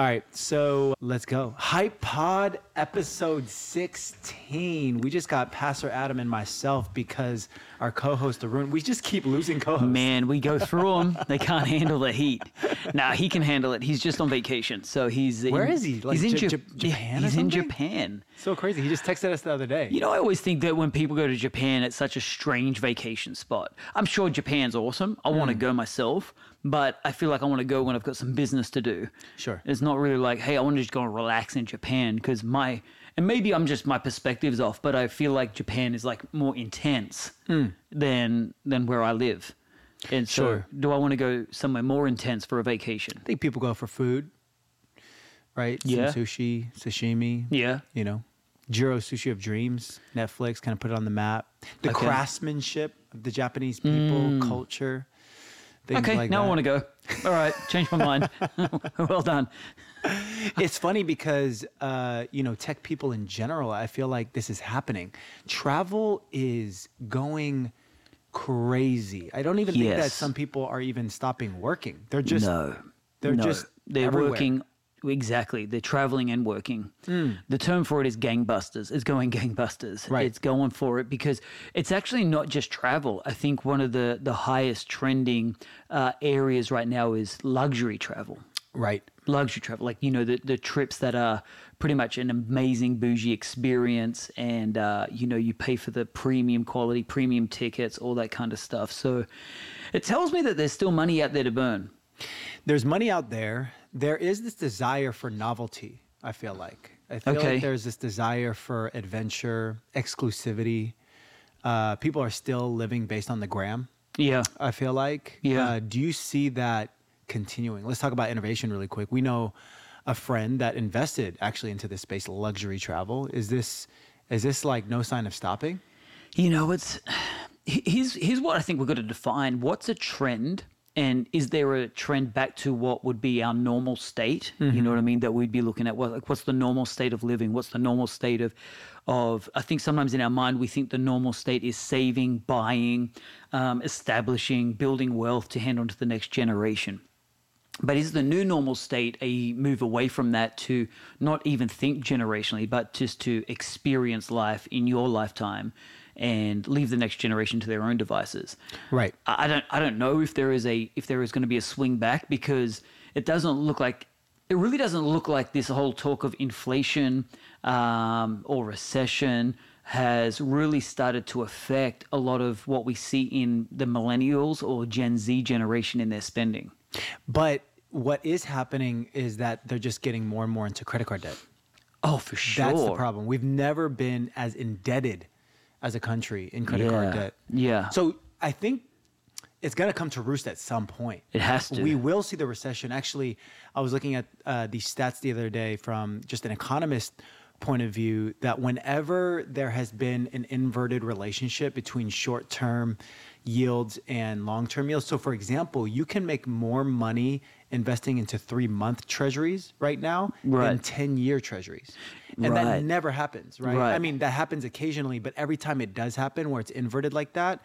All right, so let's go. Hype Pod episode 16. We just got Pastor Adam and myself because our co-host Arun. We just keep losing co-hosts. Man, we go through them. they can't handle the heat. Now he can handle it. He's just on vacation, so he's Where in, is he? Like he's in J- J- Japan He's in? Japan. So crazy. He just texted us the other day. You know, I always think that when people go to Japan, it's such a strange vacation spot. I'm sure Japan's awesome. I Hmm. want to go myself, but I feel like I want to go when I've got some business to do. Sure. It's not really like, hey, I want to just go and relax in Japan because my, and maybe I'm just my perspective's off, but I feel like Japan is like more intense hmm. than than where I live. And so, Sure. do I want to go somewhere more intense for a vacation? I think people go for food, right? Some Yeah. sushi, sashimi. Yeah. You know, Jiro Sushi of Dreams, Netflix kind of put it on the map. The Okay. craftsmanship of the Japanese people, hmm. culture. Things Okay, like now that. I want to go. All right, change my mind. well done. it's funny because uh, you know tech people in general i feel like this is happening travel is going crazy i don't even think that some people are even stopping working they're just no, they're no. just they're everywhere. working exactly. They're traveling and working. Hmm. The term for it is gangbusters. It's going gangbusters. Right. It's going for it because it's actually not just travel. I think one of the the highest trending uh, areas right now is luxury travel. right luxury travel, like you know the the trips that are pretty much an amazing bougie experience, and uh, you know you pay for the premium quality, premium tickets, all that kind of stuff. So it tells me that there's still money out there to burn. there's money out there there is this desire for novelty i feel like i feel Okay. like there's this desire for adventure exclusivity uh, people are still living based on the gram Yeah, I feel like. Yeah. Uh, do you see that continuing? Let's talk about innovation really quick. We know a friend that invested actually into this space, luxury travel. Is this is this like no sign of stopping? you know it's here's here's what I think we've got to define. What's a trend? And is there a trend back to what would be our normal state? You know what I mean? That we'd be looking at. What, like, what's the normal state of living? What's the normal state of, of? I think sometimes in our mind we think the normal state is saving, buying, um, establishing, building wealth to hand on to the next generation. But is the new normal state a move away from that to not even think generationally, but just to experience life in your lifetime and leave the next generation to their own devices? Right. I don't I don't know if there is a if there is going to be a swing back because it doesn't look like it really doesn't look like this whole talk of inflation um, or recession has really started to affect a lot of what we see in the millennials or Gen Z generation in their spending. But what is happening is that they're just getting more and more into credit card debt. Oh, for sure. That's the problem. We've never been as indebted as a country in credit card debt. Yeah. So I think it's going to come to roost at some point. It has to. We will see the recession. Actually, I was looking at uh, these stats the other day from just an economist point of view that whenever there has been an inverted relationship between short term yields and long term yields. So, for example, you can make more money investing into three month treasuries right now than 10 year treasuries. And that never happens, right? Right. I mean, that happens occasionally, but every time it does happen where it's inverted like that,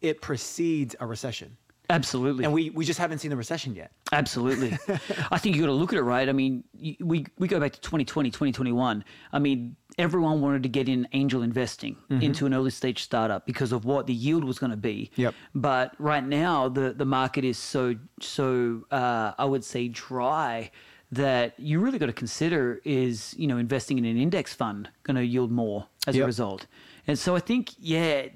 it precedes a recession. Absolutely. And we, we just haven't seen the recession yet. Absolutely. I think you got to look at it right. I mean, we, we go back to 2020, 2021. I mean, everyone wanted to get in angel investing into an early stage startup because of what the yield was going to be. Yep. But right now, the, the market is so, so uh, I would say, dry that you really got to consider is, you know, investing in an index fund going to yield more as a result. And so I think, yeah,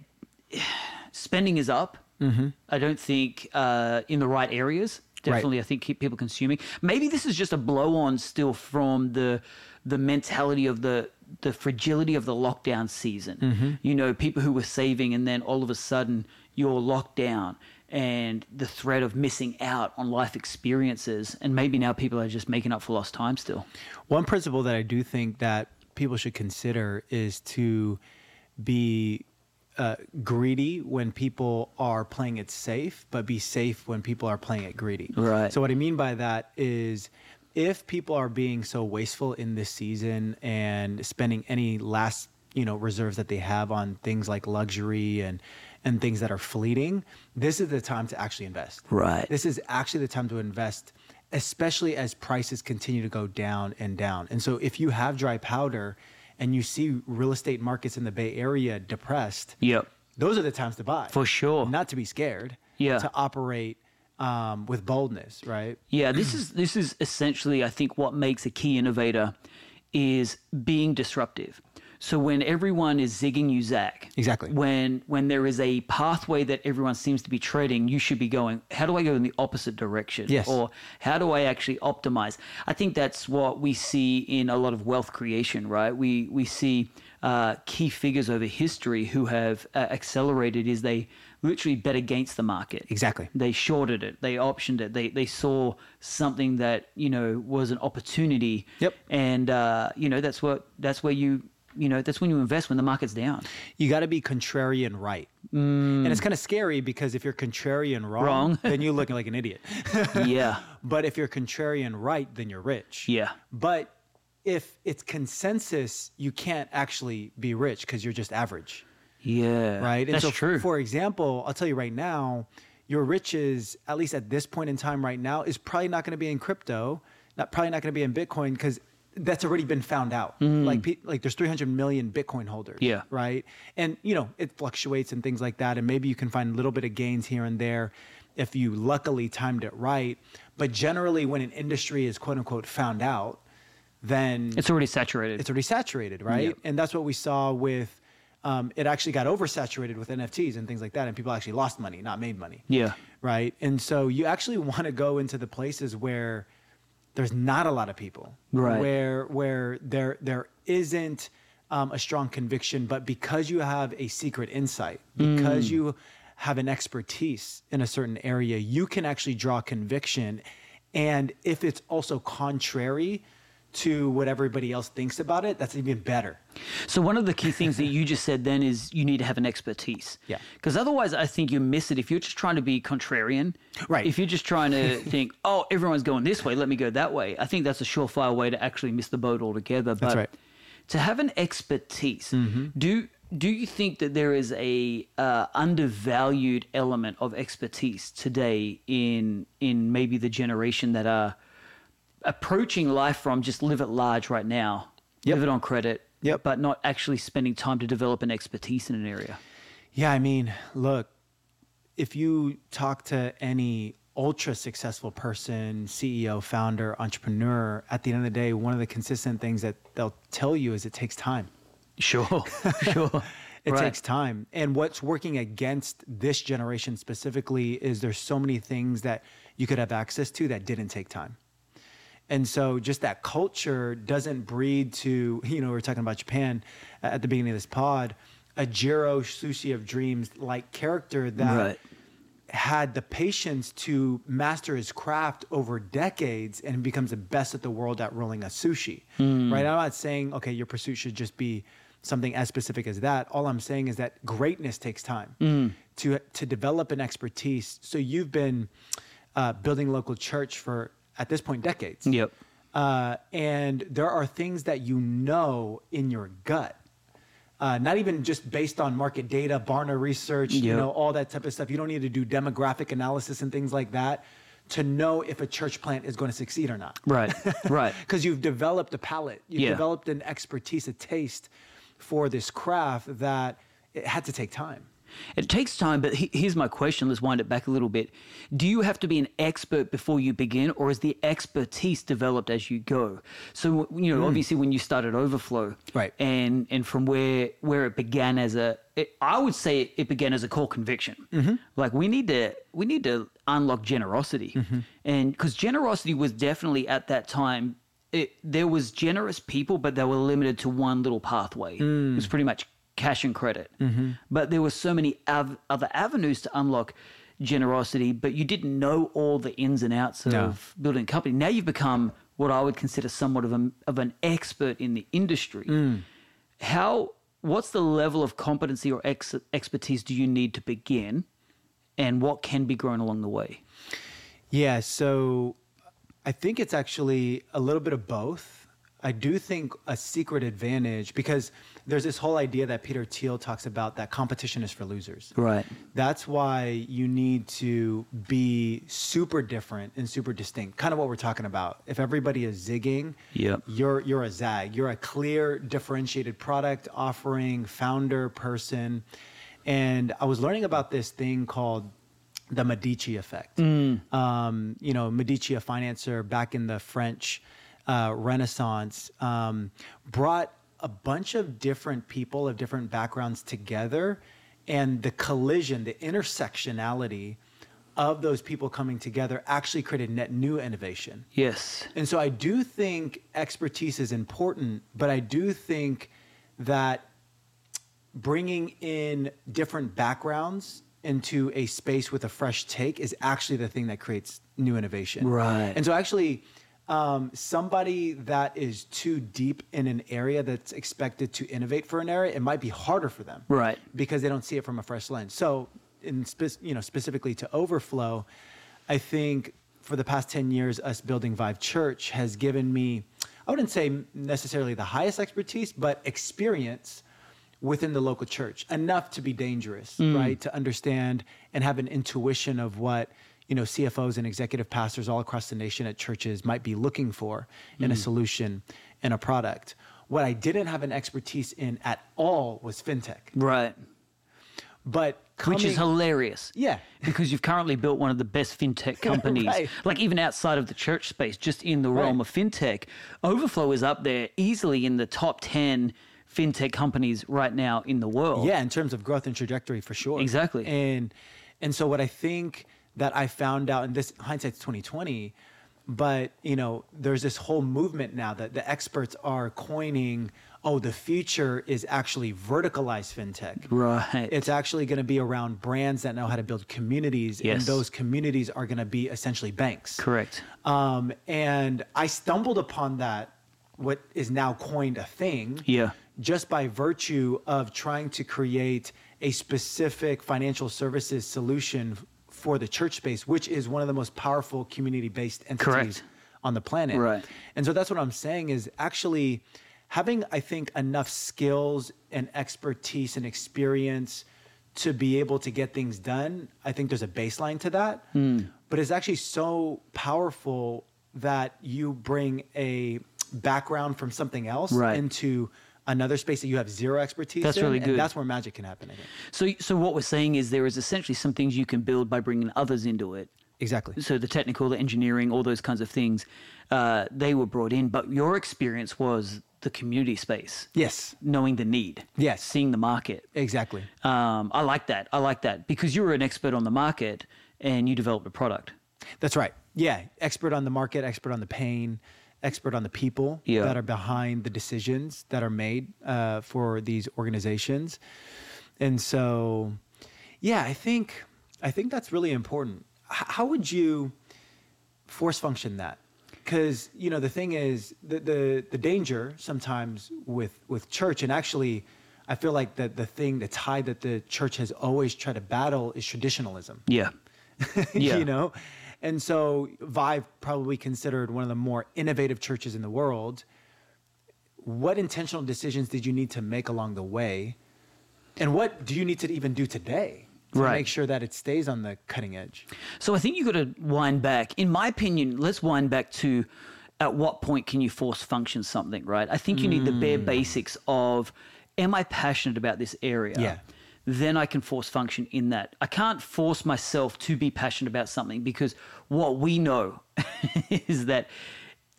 spending is up. Mm-hmm. I don't think uh, in the right areas. Definitely, I think keep people consuming. Maybe this is just a blow on still from the the mentality of the the fragility of the lockdown season. Mm-hmm. You know, people who were saving and then all of a sudden you're locked down and the threat of missing out on life experiences and maybe now people are just making up for lost time still. One principle that I do think that people should consider is to be uh, greedy when people are playing it safe, but be safe when people are playing it greedy. Right. So what I mean by that is if people are being so wasteful in this season and spending any last you know reserves that they have on things like luxury and and things that are fleeting this is the time to actually invest Right. this is actually the time to invest especially as prices continue to go down and down. And so if you have dry powder and you see real estate markets in the Bay Area depressed, Yep. those are the times to buy. For sure. Not to be scared. Yeah. To operate um, with boldness, right? Yeah, this is this is essentially I think what makes a key innovator is being disruptive. So when everyone is zigging you zag, Exactly. When when there is a pathway that everyone seems to be treading, you should be going. How do I go in the opposite direction? Yes. Or how do I actually optimize? I think that's what we see in a lot of wealth creation, right? We we see uh, key figures over history who have uh, accelerated is they literally bet against the market. Exactly. They shorted it. They optioned it. They they saw something that you know was an opportunity. Yep. And uh, you know that's what that's where you you know that's when you invest when the market's down. You got to be contrarian right. And it's kind of scary because if you're contrarian wrong, Mm. Wrong. then you're looking like an idiot. yeah. but if you're contrarian right, then you're rich. Yeah. But if it's consensus, you can't actually be rich because you're just average. Yeah. right? That's so, true. For example, I'll tell you right now, your riches, at least at this point in time right now, is probably not going to be in crypto, not probably not going to be in Bitcoin because that's already been found out. Mm-hmm. Like, like there's 300 million Bitcoin holders. Yeah. Right. And you know it fluctuates and things like that, and maybe you can find a little bit of gains here and there if you luckily timed it right. But generally, when an industry is quote unquote found out, then it's already saturated. it's already saturated, right? Yep. And that's what we saw with. Um, it actually got oversaturated with NFTs and things like that, and people actually lost money, not made money. Yeah. Right. And so you actually want to go into the places where there's not a lot of people, Right. Where where there there isn't um, a strong conviction, but because you have a secret insight, because you have an expertise in a certain area, you can actually draw conviction. And if it's also contrary to what everybody else thinks about it, that's even better. So one of the key things that you just said then is you need to have an expertise. Yeah. Because otherwise, I think you miss it if you're just trying to be contrarian. Right. If you're just trying to think, oh, everyone's going this way, let me go that way. I think that's a surefire way to actually miss the boat altogether. But right. to have an expertise, do do you think that there is a uh, undervalued element of expertise today in in maybe the generation that are approaching life from just live at large right now, Yep. live it on credit, Yep. but not actually spending time to develop an expertise in an area. Yeah, I mean, look, if you talk to any ultra successful person, CEO, founder, entrepreneur, at the end of the day, one of the consistent things that they'll tell you is it takes time. Sure, sure. It Right. takes time. And what's working against this generation specifically is there's so many things that you could have access to that didn't take time. And so just that culture doesn't breed to, you know, we are talking about Japan at the beginning of this pod, a Jiro Sushi of Dreams like character that Right. had the patience to master his craft over decades and becomes the best at the world at rolling a sushi. Right? I'm not saying, okay, your pursuit should just be something as specific as that. All I'm saying is that greatness takes time to to develop an expertise. So you've been uh, building local church for at this point decades. Yep. Uh, and there are things that you know in your gut. Uh, not even just based on market data, Barna research, you know, all that type of stuff. You don't need to do demographic analysis and things like that to know if a church plant is going to succeed or not. Right, right. Because you've developed a palate, you've Yeah. developed an expertise, a taste for this craft that it had to take time. It takes time, but he- here's my question. Let's wind it back a little bit. Do you have to be an expert before you begin, or is the expertise developed as you go? So, you know, obviously, when you started Overflow. Right. and and from where where it began as a, it, I would say it began as a core conviction. Mm-hmm. Like we need to we need to unlock generosity, Mm-hmm. and because generosity was definitely at that time. It, there was generous people, but they were limited to one little pathway. Mm. It was pretty much cash and credit. Mm-hmm. But there were so many av- other avenues to unlock generosity, but you didn't know all the ins and outs of No. building a company. Now you've become what I would consider somewhat of, a, of an expert in the industry. Mm. How? What's the level of competency or ex- expertise do you need to begin, and what can be grown along the way? Yeah, so I think it's actually a little bit of both. I do think a secret advantage because there's this whole idea that Peter Thiel talks about that competition is for losers. Right. That's why you need to be super different and super distinct. Kind of what we're talking about. If everybody is zigging, Yep. you're you're a zag. You're a clear, differentiated product offering, founder, person. And I was learning about this thing called the Medici effect. Um, you know, Medici, a financier back in the French uh, Renaissance, um, brought a bunch of different people of different backgrounds together, and the collision, the intersectionality of those people coming together actually created net new innovation. Yes. And so I do think expertise is important, but I do think that bringing in different backgrounds into a space with a fresh take is actually the thing that creates new innovation. Right. And so actually, um, somebody that is too deep in an area that's expected to innovate for an area, it might be harder for them. Right. Because they don't see it from a fresh lens. So, in spe- you know, specifically to Overflow, I think for the past 10 years, us building Vive Church has given me, I wouldn't say necessarily the highest expertise, but experience within the local church enough to be dangerous, right? To understand and have an intuition of what you know CFOs and executive pastors all across the nation at churches might be looking for in a hmm. solution in a product. What I didn't have an expertise in at all was fintech, Right. but Which is hilarious. Yeah. Because you've currently built one of the best fintech companies, Right. like even outside of the church space, just in the realm Right. of fintech. Overflow is up there easily in the top 10 fintech companies right now in the world. Yeah, in terms of growth and trajectory for sure. Exactly. And and so what I think that I found out, and this hindsight's twenty twenty, but you know, there's this whole movement now that the experts are coining, oh, the future is actually verticalized fintech. Right. It's actually going to be around brands that know how to build communities, and those communities are going to be essentially banks. Correct. Um, and I stumbled upon that, what is now coined a thing, Yeah. just by virtue of trying to create a specific financial services solution for the church space, which is one of the most powerful community-based entities Correct. on the planet. Right. And so that's what I'm saying is actually having, I think, enough skills and expertise and experience to be able to get things done. I think there's a baseline to that. Hmm. But it's actually so powerful that you bring a background from something else Right. into another space that you have zero expertise That's in. really and good. that's where magic can happen, I think. So, so what we're saying is there is essentially some things you can build by bringing others into it. Exactly. So the technical, the engineering, all those kinds of things, uh, they were brought in. But your experience was the community space, Yes. knowing the need, Yes. seeing the market. Exactly. Um, I like that. I like that because you were an expert on the market and you developed a product. That's right. Yeah, expert on the market, expert on the pain, expert on the people Yeah. that are behind the decisions that are made uh, for these organizations. And so, yeah, I think I think that's really important. H- how would you force function that? Because you know the thing is the, the the danger sometimes with with church, and actually, I feel like that the thing the tide that the church has always tried to battle is traditionalism Yeah. Yeah. you know and so vive probably considered one of the more innovative churches in the world what intentional decisions did you need to make along the way and what do you need to even do today to Right. make sure that it stays on the cutting edge So I think you've got to wind back. In my opinion, let's wind back to at what point can you force function something, right? I think you need the bare mm. basics of am I passionate about this area? Yeah. Then I can force function in that. I can't force myself to be passionate about something because what we know is that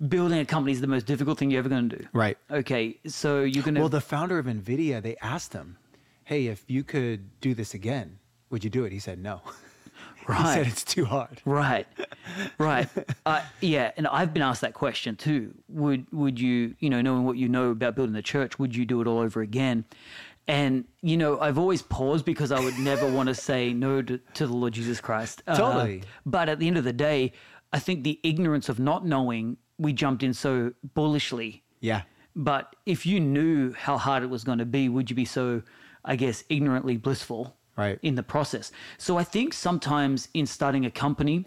building a company is the most difficult thing you're ever going to do. Right. Okay. So you're going to. well the founder of nvidia they asked him hey if you could do this again would you do it he said no Right. he said it's too hard Right, right. Uh, yeah, and I've been asked that question too. Would would you, you know, knowing what you know about building the church, would you do it all over again? And you know, I've always paused because I would never want to say no to, to the Lord Jesus Christ. Uh, Totally. But at the end of the day, I think the ignorance of not knowing, we jumped in so bullishly. yeah But if you knew how hard it was going to be, would you be so, I guess, ignorantly blissful Right. in the process? So I think sometimes in starting a company,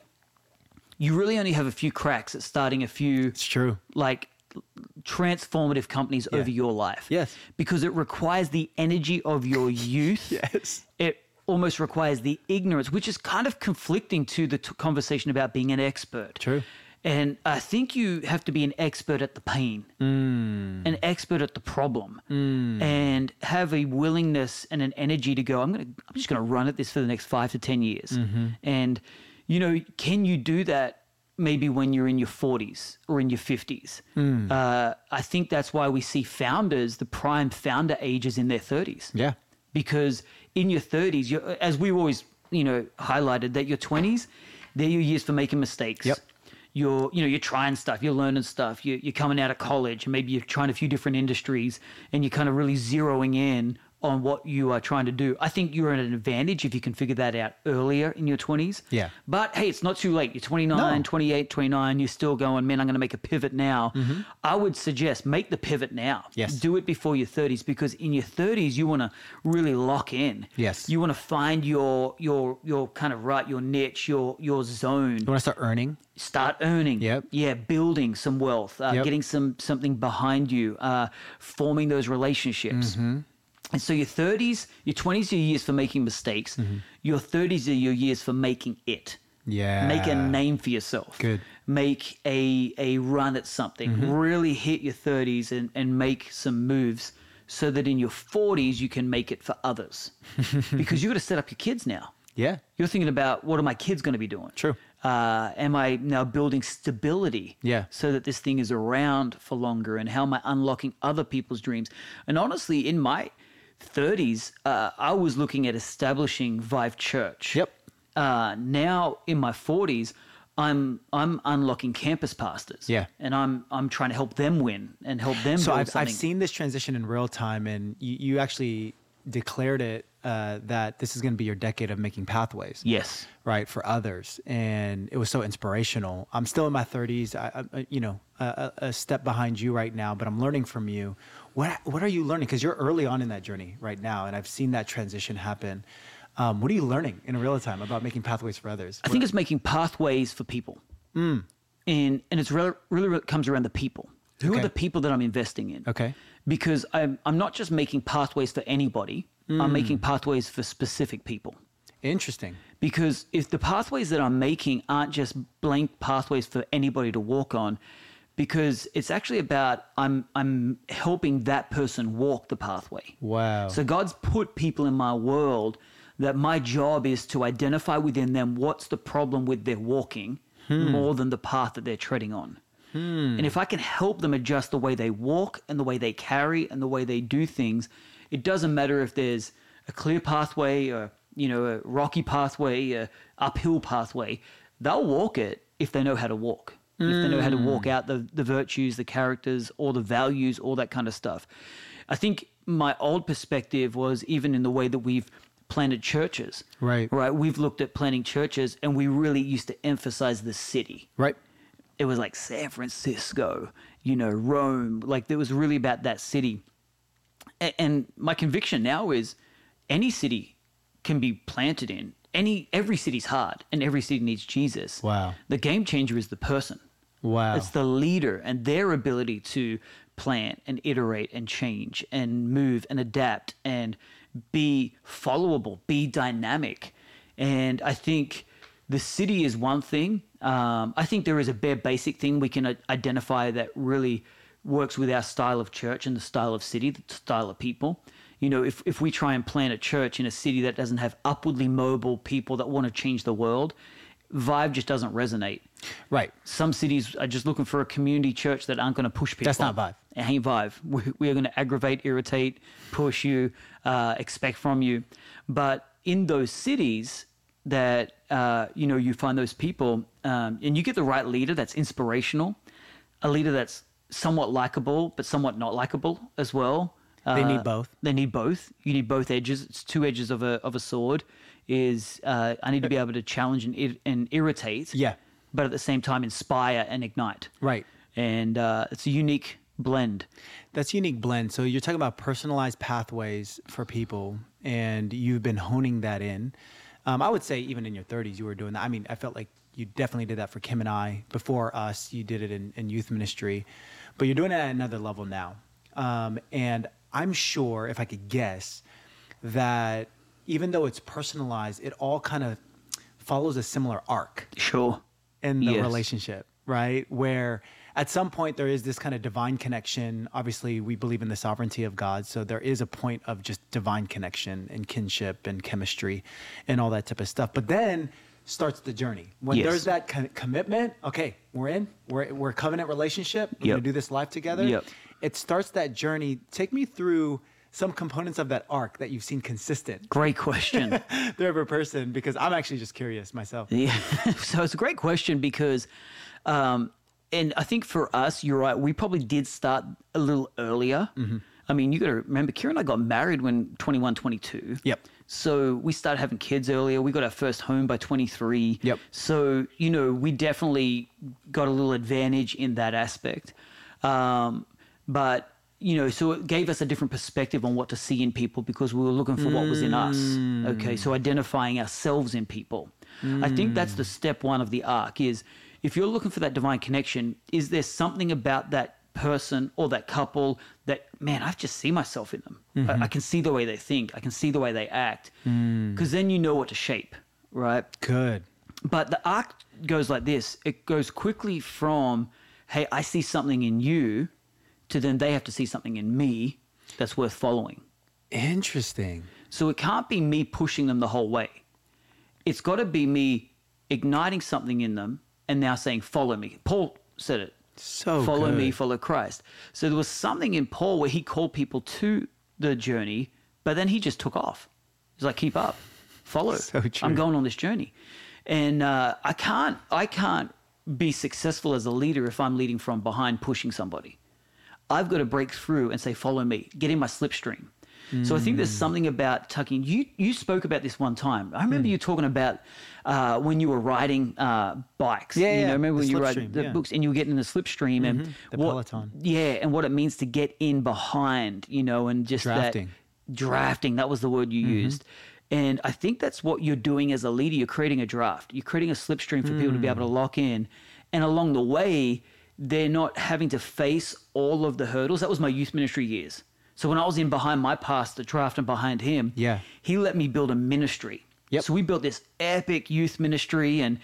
you really only have a few cracks at starting a few it's true like transformative companies Yeah. over your life. Yes. Because it requires the energy of your youth. Yes. It almost requires the ignorance, which is kind of conflicting to the t- conversation about being an expert. True. And I think you have to be an expert at the pain, mm. an expert at the problem, mm. and have a willingness and an energy to go. I'm gonna. I'm just gonna run at this for the next five to ten years. Mm-hmm. And you know, can you do that? Maybe when you're in your 40s or in your 50s. Uh, I think that's why we see founders. The prime founder ages in their 30s Yeah. because in your 30s, you're, as we've always you know highlighted, that your 20s, they're your years for making mistakes. Yep. You're you know you're trying stuff, you're learning stuff, you're, you're coming out of college, and maybe you're trying a few different industries, and you're kind of really zeroing in on what you are trying to do. I think you're at an advantage if you can figure that out earlier in your 20s. Yeah. But hey, it's not too late. You're 29, No. 28, 29, you're still going, man, I'm going to make a pivot now. I would suggest make the pivot now. Mm-hmm. Yes. Do it before your 30s because in your 30s you want to really lock in. Yes. You want to find your your your kind of right, your niche, your your zone. You want to start earning? Start earning. Yep. Yeah, building some wealth, uh, Yep. getting some something behind you, uh, forming those relationships. Mm-hmm. And so your 30s, your 20s are your years for making mistakes. Mm-hmm. Your 30s are your years for making it. Yeah. Make a name for yourself. Good. Make a a run at something. Mm-hmm. Really hit your 30s and, and make some moves so that in your 40s you can make it for others. because you've got to set up your kids now. Yeah. You're thinking about what are my kids going to be doing? True. Uh, am I now building stability? Yeah. So that this thing is around for longer, and how am I unlocking other people's dreams? And honestly, in my 30s, uh, I was looking at establishing Vive Church. Yep. Uh, now in my 40s, I'm I'm unlocking campus pastors. Yeah. And I'm I'm trying to help them win and help them So build I've, something. I've seen this transition in real time, and you, you actually declared it uh, that this is going to be your decade of making pathways. Yes. right for others and it was so inspirational i'm still in my 30s I, I you know a, a step behind you right now but i'm learning from you what what are you learning because you're early on in that journey right now and i've seen that transition happen um, what are you learning in real time about making pathways for others I think it's making pathways for people. And and it's really, really really comes around the people. Who Okay. are the people that I'm investing in? Okay. Because I'm I'm not just making pathways for anybody. I'm hmm. making pathways for specific people. interesting Because if the pathways that I'm making aren't just blank pathways for anybody to walk on, because it's actually about I'm I'm helping that person walk the pathway. wow So God's put people in my world that my job is to identify within them what's the problem with their walking hmm. more than the path that they're treading on. Hmm. And if I can help them adjust the way they walk and the way they carry and the way they do things, it doesn't matter if there's a clear pathway or you know a rocky pathway, a uphill pathway. They'll walk it if they know how to walk. If they know how to walk mm. out the, the virtues, the characters, all the values, all that kind of stuff. I think my old perspective was even in the way that we've planted churches. Right. Right. We've looked at planting churches and we really used to emphasize the city right it was like San Francisco, you know, Rome. Like it was really about that city. And my conviction now is any city can be planted in. Any every city's hard and every city needs Jesus. Wow. The game changer is the person. wow It's the leader and their ability to plant and iterate and change and move and adapt and be followable, be dynamic. And I think the city is one thing. Um, I think there is a bare basic thing we can identify that really works with our style of church and the style of city, the style of people. You know, if, if we try and plant a church in a city that doesn't have upwardly mobile people that want to change the world, Vive just doesn't resonate right some cities are just looking for a community church that aren't going to push people. That's not Vive. It ain't Vive. We, we are going to aggravate, irritate, push you, uh, expect from you. But in those cities that uh, you know you find those people, um, and you get the right leader that's inspirational, a leader that's somewhat likable but somewhat not likable as well. They need Uh, both. They need both. You need both edges. It's two edges of a of a sword. Is uh, I need to be able to challenge and, ir- and irritate Yeah. but at the same time inspire and ignite. Right. And uh, it's a unique blend. That's a unique blend. So you're talking about personalized pathways for people, and you've been honing that in. Um, I would say even in your 30s, you were doing that. I mean, I felt like you definitely did that for Kim and I. Before us, you did it in, in youth ministry. But you're doing it at another level now. Um, and I'm sure, if I could guess, that even though it's personalized, it all kind of follows a similar arc Sure. in the Yes. relationship, right? Where at some point there is this kind of divine connection. Obviously, we believe in the sovereignty of God, so there is a point of just divine connection and kinship and chemistry and all that type of stuff. But then starts the journey. When Yes. there's that co- commitment, okay, we're in, we're we're a covenant relationship. We're Yep. gonna do this life together. Yep. It starts that journey. Take me through some components of that arc that you've seen consistent Great question. through every person because I'm actually just curious myself. Yeah. so it's a great question because, um, and I think for us, you're right. We probably did start a little earlier. Mm-hmm. I mean, you got to remember, Kira and I got married when 21, 22. Yep. So we started having kids earlier. We got our first home by 23. Yep. So, you know, we definitely got a little advantage in that aspect. Um, but, you know, so it gave us a different perspective on what to see in people because we were looking for what was in us. Okay. So identifying ourselves in people. I think that's the step one of the arc is if you're looking for that divine connection, is there something about that person or that couple that man i've just see myself in them I, I mm-hmm. can see the way they think i can see the way they act mm. because then you know what to shape right Good. but the arc goes like this it goes quickly from hey i see something in you to then they have to see something in me that's worth following Interesting. so it can't be me pushing them the whole way. It's got to be me igniting something in them and now saying, follow me. Paul said it. So follow me, follow Christ. So there was something in Paul where he called people to the journey, but then he just took off. He's like, keep up, follow. So. I'm going on this journey. And uh, I can't, I can't be successful as a leader if I'm leading from behind, pushing somebody. I've got to break through and say, follow me, get in my slipstream. So I think there's Mm. something about tucking. You you spoke about this one time. I remember Mm. you talking about uh, when you were riding uh, bikes. Yeah, you yeah, know, remember the when you were slipstream, the yeah. books and you were getting in the slipstream and the what, peloton. Yeah, and what it means to get in behind, you know, and just Drafting. Mm-hmm. that drafting. That was the word you used. And I think that's what you're doing as a leader. You're creating a draft. You're creating a slipstream for people to be able to Mm. lock in. And along the way, they're not having to face all of the hurdles. That was my youth ministry years. So when I was in behind my pastor, drafting behind him, Yeah. he let me build a ministry. Yep. So we built this epic youth ministry and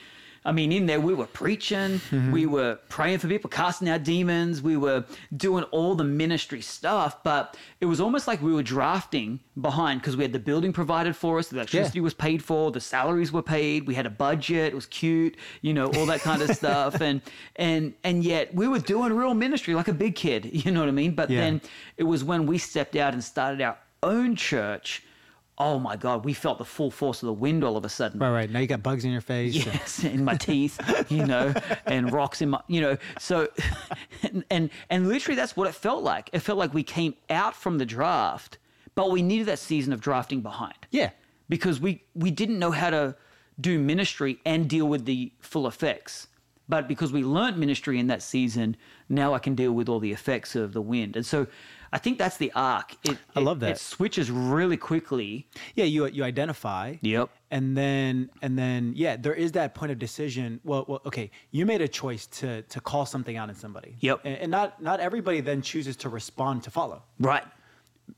I mean, in there, we were preaching, Mm-hmm. we were praying for people, casting out demons, we were doing all the ministry stuff, but it was almost like we were drafting behind because we had the building provided for us, the electricity was paid for, the salaries were paid, we had a budget, it was cute, you know, all that kind of stuff, and and and yet we were doing real ministry like a big kid, you know what I mean? But Yeah. then it was when we stepped out and started our own church. Oh my God, we felt the full force of the wind all of a sudden. Right, right. Now you got bugs in your face. and- Yes, in my teeth, you know, and rocks in my, you know. So, and, and and literally, that's what it felt like. It felt like we came out from the draft, but we needed that season of drafting behind Yeah. because we we didn't know how to do ministry and deal with the full effects. But because we learned ministry in that season, now I can deal with all the effects of the wind. And so, I think that's the arc. It, I it- love that. It switches really quickly. Yeah, you you identify. Yep. And then and then yeah, there is that point of decision. Well, well, okay, you made a choice to to call something out in somebody. Yep. And, and not not everybody then chooses to respond to follow. Right.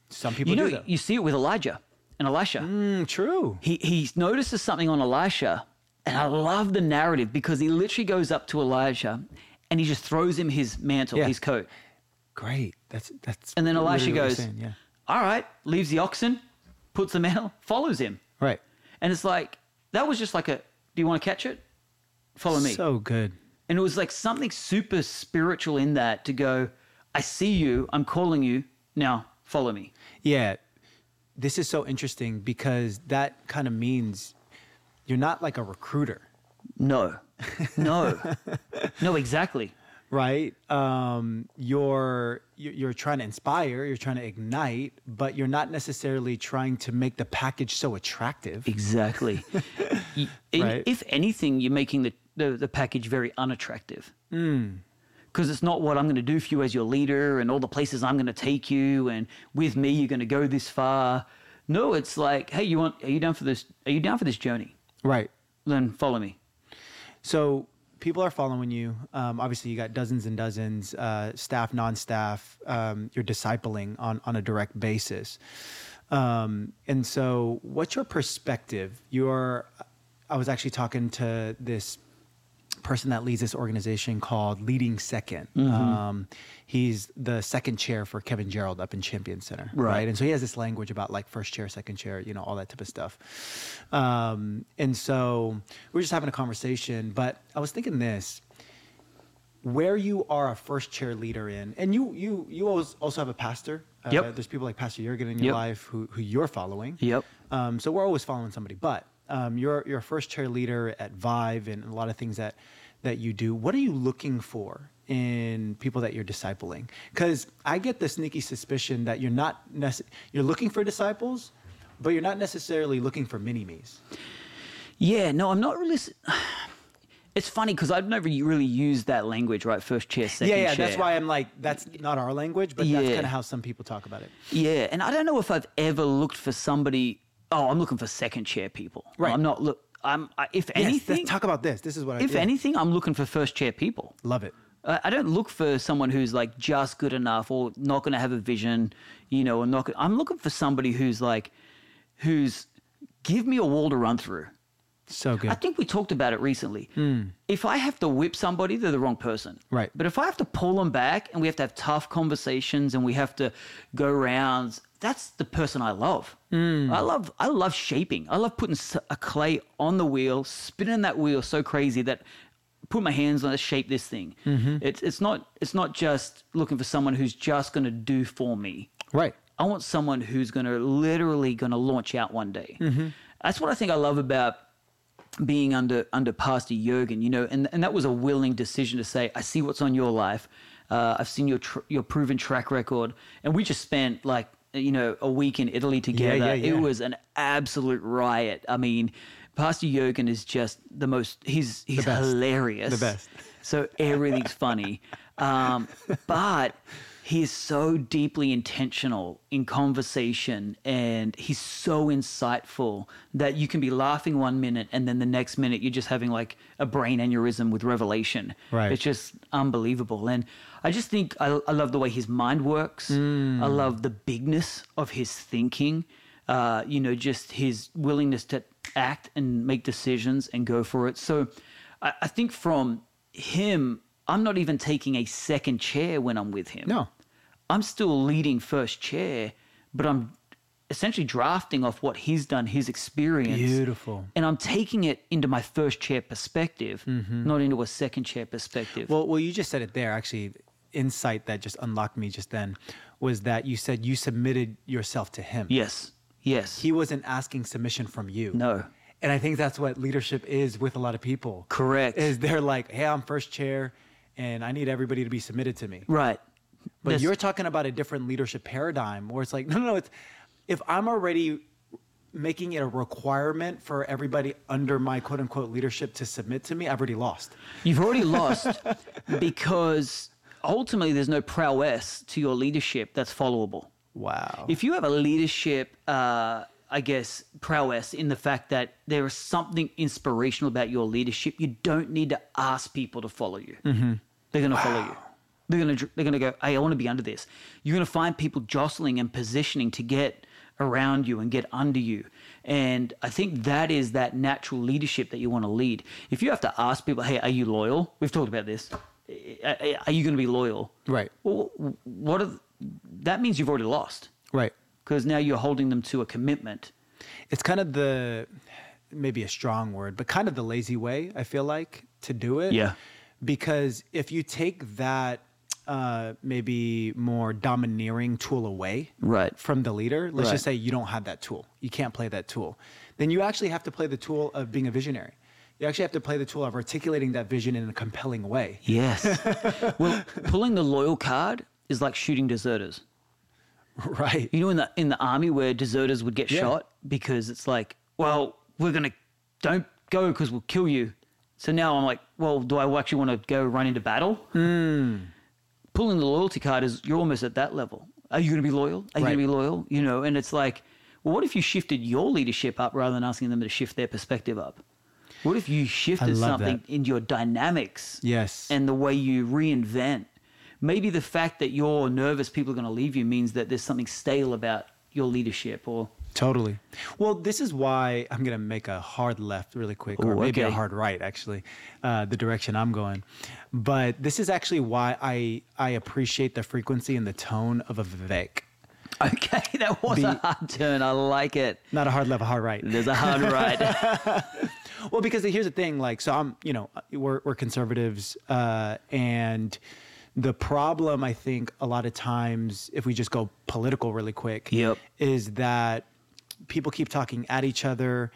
Some people You know, do though. you see it with Elijah and Elisha. Mm, true. he he notices something on Elisha, and I love the narrative because he literally goes up to Elijah and he just throws him his mantle, Yeah. his coat, Great. That's that's. and then Elisha goes, saying, yeah. "All right," leaves the oxen, puts the mantle, follows him, Right. and it's like that was just like a, "Do you want to catch it? Follow me." So good. and it was like something super spiritual in that to go, "I see you, I'm calling you, now follow me." Yeah. This is so interesting because that kind of means you're not like a recruiter, No, no, no, exactly. Right? Um, you're you're trying to inspire, you're trying to ignite, but you're not necessarily trying to make the package so attractive. Exactly. Right. If anything, you're making the, the, the package very unattractive. Hmm. Because it's not what I'm going to do for you as your leader and all the places I'm going to take you and with me you're going to go this far. No, it's like, hey, you want? Are you down for this? Are you down for this journey? Right. Then follow me. So people are following you. Um, obviously, you got dozens and dozens, uh, staff, non-staff. Um, you're discipling on on a direct basis. Um, and so, what's your perspective? You're, I was actually talking to this person that leads this organization called Leading 2nd Mm-hmm. Um, he's the second chair for Kevin Gerald up in Champion Center, Right. right? And so he has this language about like first chair, second chair, you know, all that type of stuff. Um, and so we we're just having a conversation, but I was thinking this where you are a first chair leader in, and you you you always also have a pastor. Uh, Yep. There's people like Pastor Jurgen in your Yep. life who who you're following. Yep. Um, so we're always following somebody, but um, you're you're a first chair leader at Vive and a lot of things that that you do. What are you looking for in people that you're discipling? Because I get the sneaky suspicion that you're not nece- you're looking for disciples, but you're not necessarily looking for mini me's. Yeah, no, I'm not really. It's funny because I've never really used that language, right? First chair, second chair. Yeah, yeah. chair. That's why I'm like, that's not our language, but that's kind of how some people talk about it. Yeah, and I don't know if I've ever looked for somebody. Oh, I'm looking for second chair people. Right. I'm not look. I'm. I, if Yes, anything, let's talk about this. This is what I if yeah. anything, I'm looking for first chair people. love it. I I don't look for someone who's like just good enough or not going to have a vision, you know, or not. I'm looking for somebody who's like, who's give me a wall to run through. So good. I think we talked about it recently. Hmm. If I have to whip somebody, they're the wrong person. Right. But if I have to pull them back and we have to have tough conversations and we have to go rounds, that's the person I love. Hmm. I love I love shaping. I love putting a clay on the wheel, spinning that wheel so crazy that put my hands on it, shape this thing. Mm-hmm. It's it's not it's not just looking for someone who's just going to do for me. right. I want someone who's going to literally going to launch out one day. Mm-hmm. That's what I think I love about being under under Pastor Jurgen, you know, and and that was a willing decision to say, I see what's on your life. Uh, I've seen your tr- your proven track record, and we just spent like you know a week in Italy together. yeah, yeah. It was an absolute riot. I mean, Pastor Jurgen is just the most. He's he's best. hilarious. The best. So everything's funny, um, but he's so deeply intentional in conversation, and he's so insightful that you can be laughing one minute, and then the next minute you're just having like a brain aneurysm with revelation. Right. It's just unbelievable, and I just think I, I love the way his mind works. I love the bigness of his thinking. Uh, you know, just his willingness to act and make decisions and go for it. So, I, I think from him, I'm not even taking a second chair when I'm with him. No. I'm still leading first chair, but I'm essentially drafting off what he's done, his experience. Beautiful. And I'm taking it into my first chair perspective, mm-hmm. not into a second chair perspective. Well, well, you just said it there. Actually, insight that just unlocked me just then was that you said you submitted yourself to him. yes. Yes. He wasn't asking submission from you. no. And I think that's what leadership is with a lot of people. Correct. Is they're like, hey, I'm first chair, and I need everybody to be submitted to me. Right. But you're talking about a different leadership paradigm where it's like, no, no, no. It's if I'm already making it a requirement for everybody under my quote unquote leadership to submit to me, I've already lost. You've already lost because ultimately there's no prowess to your leadership that's followable. Wow. If you have a leadership, uh, I guess, prowess in the fact that there is something inspirational about your leadership, you don't need to ask people to follow you. Mm-hmm. They're going to follow you. They're going to they're to go. Hey, I want to be under this. You're going to find people jostling and positioning to get around you and get under you. And I think that is that natural leadership that you want to lead. If you have to ask people, "Hey, are you loyal?" We've talked about this. Are you going to be loyal? Right. Well, what are, that means you've already lost right. because now you're holding them to a commitment. It's kind of the maybe a strong word, but kind of the lazy way, I feel like, to do it. Yeah. Because if you take that uh, maybe more domineering tool away Right. from the leader, let's Right. just say you don't have that tool, you can't play that tool, then you actually have to play the tool of being a visionary. You actually have to play the tool of articulating that vision in a compelling way. Yes. well, pulling the loyal card is like shooting deserters. Right. You know, in the in the army where deserters would get Yeah. shot because it's like, well, we're gonna don't go because we'll kill you. So now I'm like, well, do I actually want to go run into battle? Pulling the loyalty card is you're almost at that level. Are you going to be loyal? Are you Right. going to be loyal? You know, and it's like, well, what if you shifted your leadership up rather than asking them to shift their perspective up? What if you shifted something that. in your dynamics? Yes. And the way you reinvent. Maybe the fact that you're nervous people are going to leave you means that there's something stale about your leadership or Totally. Well, this is why I'm going to make a hard left really quick, or Ooh, maybe a hard right, actually, uh, the direction I'm going. But this is actually why I, I appreciate the frequency and the tone of a Vivek. Okay, that was Be- a hard turn. I like it. Not a hard left, a hard right. There's a hard right. Well, because here's the thing, like, so I'm, you know, we're we're conservatives, uh, and the problem I think a lot of times, if we just go political really quick, Yep. is that people keep talking at each other,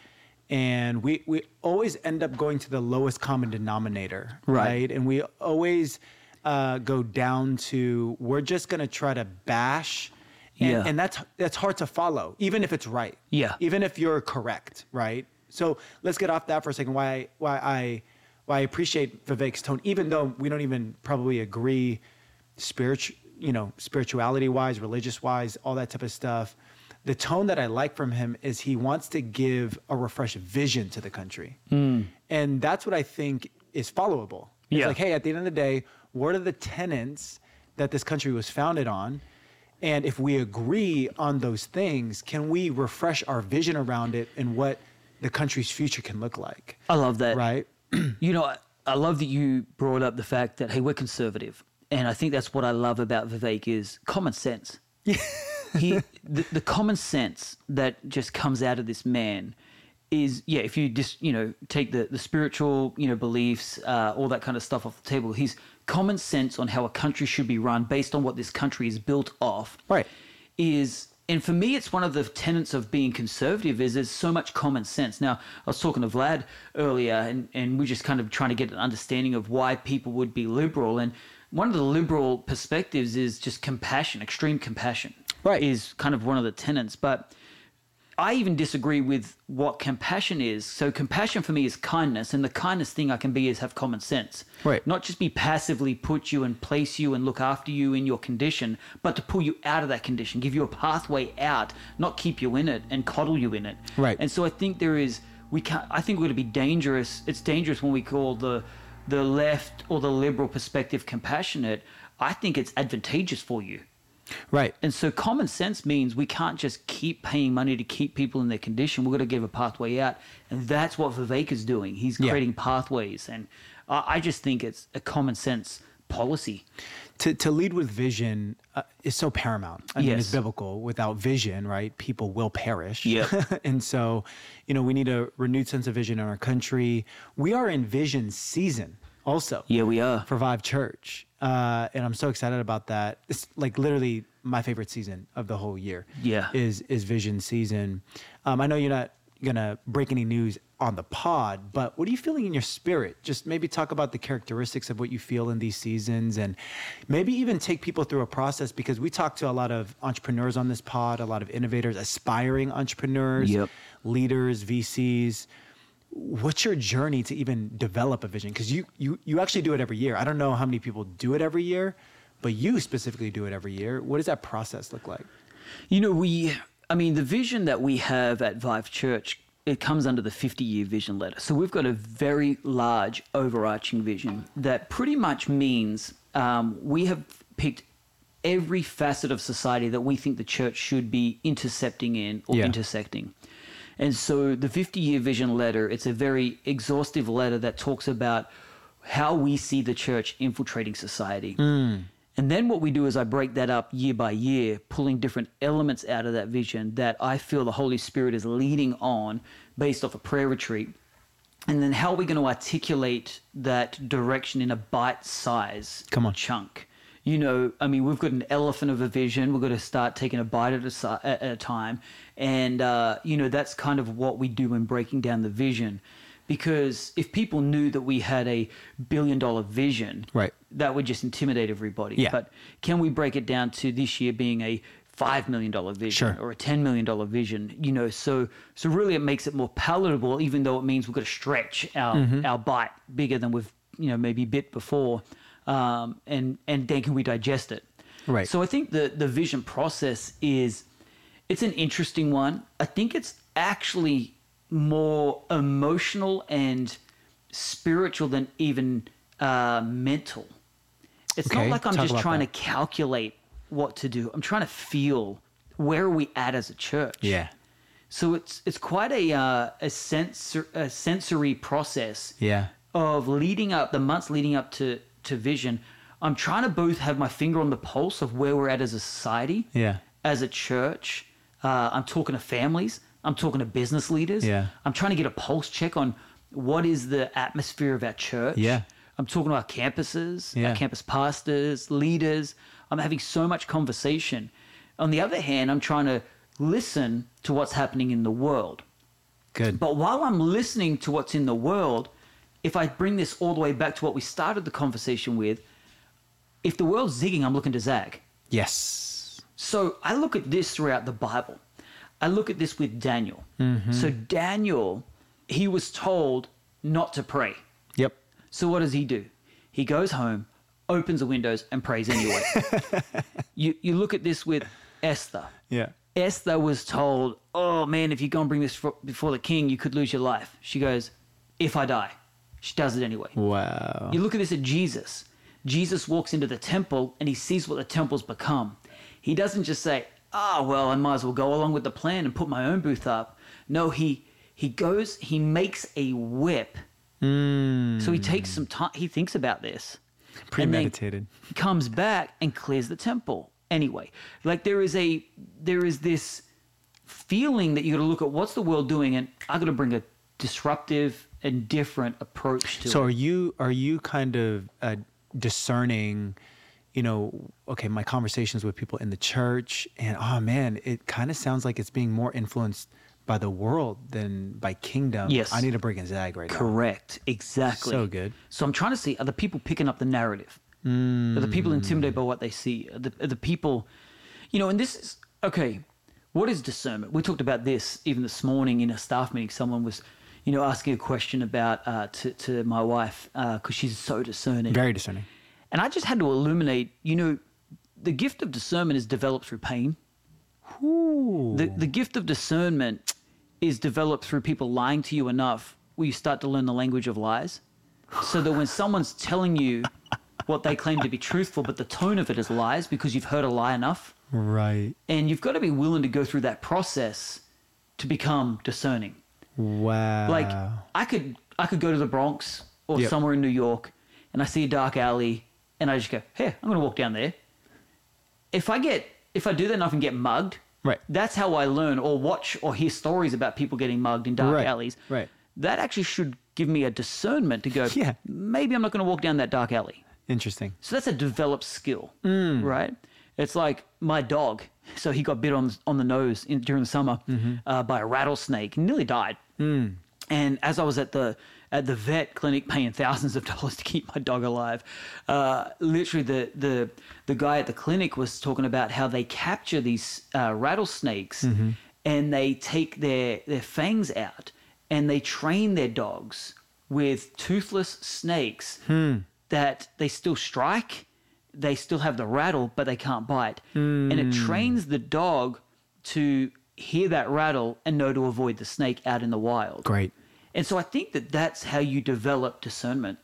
and we we always end up going to the lowest common denominator, Right. And we always uh, go down to we're just gonna try to bash. And, Yeah. and that's that's hard to follow, even if it's right. Yeah. Even if you're correct, right? So let's get off that for a second. Why why I why I appreciate Vivek's tone, even though we don't even probably agree, spiritual you know spirituality wise, religious wise, all that type of stuff. The tone that I like from him is he wants to give a refreshed vision to the country, hmm. and that's what I think is followable. It's Yeah. like, hey, at the end of the day, what are the tenets that this country was founded on? And if we agree on those things, can we refresh our vision around it and what the country's future can look like? I love that. Right? You know, I, I love that you brought up the fact that hey, we're conservative, and I think that's what I love about Vivek is common sense. he, the, the common sense that just comes out of this man is yeah. If you just you know take the the spiritual you know beliefs, uh, all that kind of stuff off the table, his common sense on how a country should be run based on what this country is built off, Right. is and for me it's one of the tenets of being conservative is there's so much common sense now i was talking to vlad earlier and, and we're just kind of trying to get an understanding of why people would be liberal and one of the liberal perspectives is just compassion extreme compassion Right. is kind of one of the tenets but I even disagree with what compassion is. So compassion for me is kindness, and the kindest thing I can be is have common sense. Right. Not just be passively put you and place you and look after you in your condition, but to pull you out of that condition, give you a pathway out, not keep you in it and coddle you in it. Right. And so I think there is we can't I think we're gonna be dangerous. It's dangerous when we call the the left or the liberal perspective compassionate. I think it's advantageous for you. Right. And so common sense means we can't just keep paying money to keep people in their condition. We've got to give a pathway out. And that's what Vivek is doing. He's Yeah. creating pathways. And I I just think it's a common sense policy. to, to lead with vision uh, is so paramount. I mean, it's Yes. biblical. Without vision, right, people will perish. Yep. and so, you know, we need a renewed sense of vision in our country. We are in vision season also. Yeah, we are. For Vive Church. Uh, and I'm so excited about that. It's like literally my favorite season of the whole year. Yeah. Is is vision season. Um, I know you're not gonna break any news on the pod, but what are you feeling in your spirit? Just maybe talk about the characteristics of what you feel in these seasons and maybe even take people through a process because we talk to a lot of entrepreneurs on this pod, a lot of innovators, aspiring entrepreneurs, Yep. leaders, VCs what's your journey to even develop a vision because you, you you actually do it every year i don't know how many people do it every year but you specifically do it every year what does that process look like You know, we, I mean, the vision that we have at Vive Church, it comes under the 50 year vision letter. So we've got a very large overarching vision that pretty much means um, we have picked every facet of society that we think the church should be intercepting in or Yeah. intersecting. And so the 50 year vision letter, it's a very exhaustive letter that talks about how we see the church infiltrating society. Hmm. And then what we do is I break that up year by year, pulling different elements out of that vision that I feel the Holy Spirit is leading on based off a prayer retreat. And then how are we going to articulate that direction in a bite size Come on. chunk? You know, I mean, we've got an elephant of a vision. We've got to start taking a bite at a, at a time. And, uh, you know, that's kind of what we do in breaking down the vision. Because if people knew that we had a billion dollar vision, Right. that would just intimidate everybody. Yeah. But can we break it down to this year being a five million dollar vision Sure. or a ten million dollar vision? You know, so so really it makes it more palatable, even though it means we've got to stretch our Mm-hmm. our bite bigger than we've you know maybe bit before, um, and and then can we digest it? Right. So I think the the vision process is it's an interesting one. I think it's actually more emotional and spiritual than even uh, mental. It's not like I'm just trying that. to calculate what to do. I'm trying to feel where are we at as a church. Yeah. So it's it's quite a uh, a, sensor, a sensory process Yeah. of leading up the months leading up to to vision. I'm trying to both have my finger on the pulse of where we're at as a society, Yeah. as a church. Uh, I'm talking to families. I'm talking to business leaders. Yeah. I'm trying to get a pulse check on what is the atmosphere of our church. Yeah. I'm talking to our campuses, Yeah. our campus pastors, leaders. I'm having so much conversation. On the other hand, I'm trying to listen to what's happening in the world. Good. But while I'm listening to what's in the world, if I bring this all the way back to what we started the conversation with, if the world's zigging, I'm looking to zag. yes. So I look at this throughout the Bible. I look at this with Daniel. Mm-hmm. So Daniel, he was told not to pray. Yep. So what does he do? He goes home, opens the windows, and prays anyway. you you look at this with Esther. Yeah. Esther was told, "Oh man, if you go and bring this before the king, you could lose your life." She goes, "If I die," she does it anyway. Wow. You look at this at Jesus. Jesus walks into the temple and he sees what the temple's become. He doesn't just say, "Ah, well, I might as well go along with the plan and put my own booth up." No, he he goes, he makes a whip. Mm, So he takes some time. He thinks about this. premeditated. comes back and clears the temple anyway like there is a there is this feeling that you got to look at what's the world doing and i got to bring a disruptive and different approach to So it are you are you kind of uh, discerning? You know, okay, my conversations with people in the church, and oh man, it kind of sounds like it's being more influenced by the world than by kingdom. Yes. I need to break in Zag right now. correct exactly So good. so i'm trying to see are the people picking up the narrative are the people intimidated by what they see are the, are the people you know and this is okay what is discernment we talked about this even this morning in a staff meeting someone was you know asking a question about uh, to, to my wife because she's so discerning Very discerning. And I just had to illuminate, you know, the gift of discernment is developed through pain. Ooh. The, the gift of discernment is developed through people lying to you enough where you start to learn the language of lies. So that when someone's telling you what they claim to be truthful, but the tone of it is lies because you've heard a lie enough, right. and you've got to be willing to go through that process to become discerning. Wow. Like I could I could go to the Bronx or Yep. somewhere in New York and I see a dark alley and I just go, Hey, I'm gonna walk down there. If I get if I do that enough and get mugged, Right. that's how I learn or watch or hear stories about people getting mugged in dark Right, alleys. right. That actually should give me a discernment to go, Yeah. maybe I'm not gonna walk down that dark alley. Interesting. So that's a developed skill, Mm. right? It's like my dog. So he got bit on on the nose in, during the summer Mm-hmm. uh, by a rattlesnake, and nearly died. Mm. And as I was at the at the vet clinic paying thousands of dollars to keep my dog alive, uh, literally the the the guy at the clinic was talking about how they capture these uh, rattlesnakes Mm-hmm. and they take their their fangs out and they train their dogs with toothless snakes Hmm. that they still strike, they still have the rattle, but they can't bite, and it Hmm. trains the dog to hear that rattle and know to avoid the snake out in the wild. Great. And so I think that that's how you develop discernment.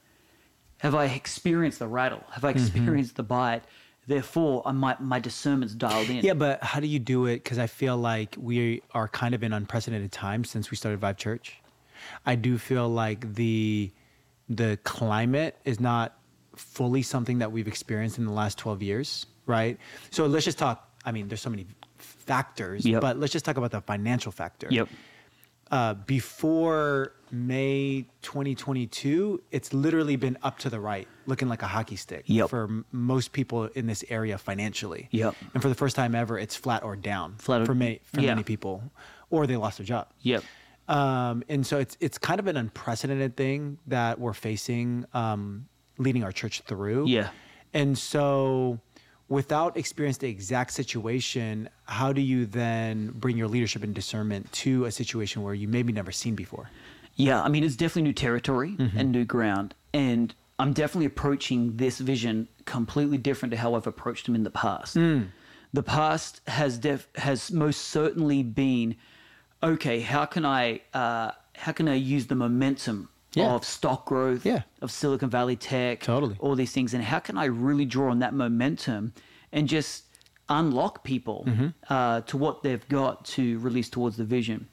Have I experienced the rattle? Have I Mm-hmm. experienced the bite? Therefore, I my my discernment's dialed in. Yeah, but how do you do it? Because I feel like we are kind of in unprecedented times since we started Vive Church. I do feel like the the climate is not fully something that we've experienced in the last 12 years, right? So let's just talk. I mean, there's so many factors, Yep. but let's just talk about the financial factor. Yep. Uh, before May 2022, it's literally been up to the right, looking like a hockey stick Yep. for m- most people in this area financially. Yep. And for the first time ever, it's flat or down Flat or- for many for yeah. many people, or they lost their job. Yep. Um, and so it's it's kind of an unprecedented thing that we're facing, um, leading our church through. Yeah. And so, without experiencing the exact situation, how do you then bring your leadership and discernment to a situation where you maybe never seen before? Yeah, I mean, it's definitely new territory and new ground. And I'm definitely approaching this vision completely different to how I've approached them in the past. The past has def- has most certainly been okay, how can I uh, how can I use the momentum Yeah. of stock growth, Yeah. of Silicon Valley tech, Totally. all these things, and how can I really draw on that momentum and just unlock people Mm-hmm. uh, to what they've got to release towards the vision?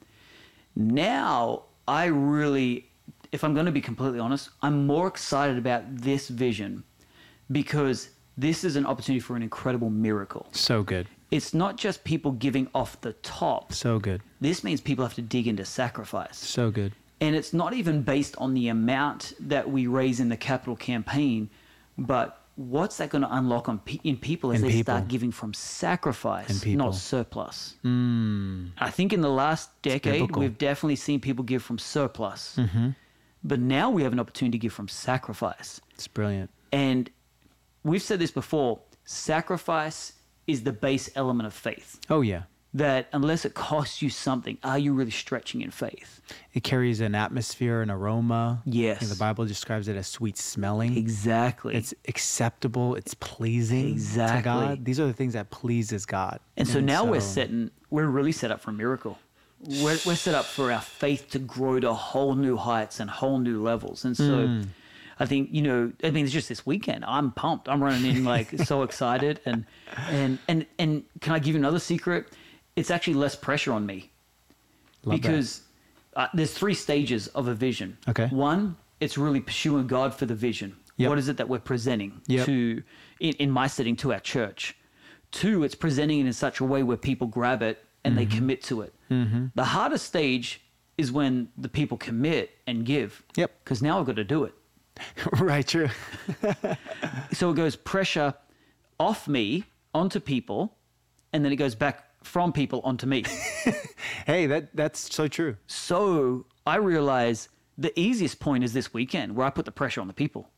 Now, I really, if I'm going to be completely honest, I'm more excited about this vision because this is an opportunity for an incredible miracle. So good. It's not just people giving off the top. So good. This means people have to dig into sacrifice. So good. And it's not even based on the amount that we raise in the capital campaign, but what's that going to unlock on pe- in people as In they people. start giving from sacrifice, not surplus. I think in the last decade, we've definitely seen people give from surplus. Mm-hmm. But now we have an opportunity to give from sacrifice. It's brilliant. And we've said this before sacrifice is the base element of faith. Oh yeah. That unless it costs you something, are you really stretching in faith? It carries an atmosphere, an aroma. Yes. the Bible describes it as sweet smelling. Exactly. It's acceptable. It's pleasing to Exactly. God. These are the things that pleases God. and so now we're so- setting, we're really set up for a miracle. We're, we're set up for our faith to grow to whole new heights and whole new levels. And so Hmm. I think, you know, I mean, it's just this weekend. I'm pumped. I'm running in like so excited. And, and, and, and can I give you another secret? It's actually less pressure on me. Love because uh, there's three stages of a vision. Okay. One, it's really pursuing God for the vision. Yep. What is it that we're presenting Yep. to, in, in my setting, to our church? Two, it's presenting it in such a way where people grab it and Mm-hmm. they commit to it. Mm-hmm. The hardest stage is when the people commit and give. Yep. Because now I've got to do it. right, true. So it goes pressure off me onto people, and then it goes back from people onto me. Hey, that that's so true. So I realize the easiest point is this weekend where I put the pressure on the people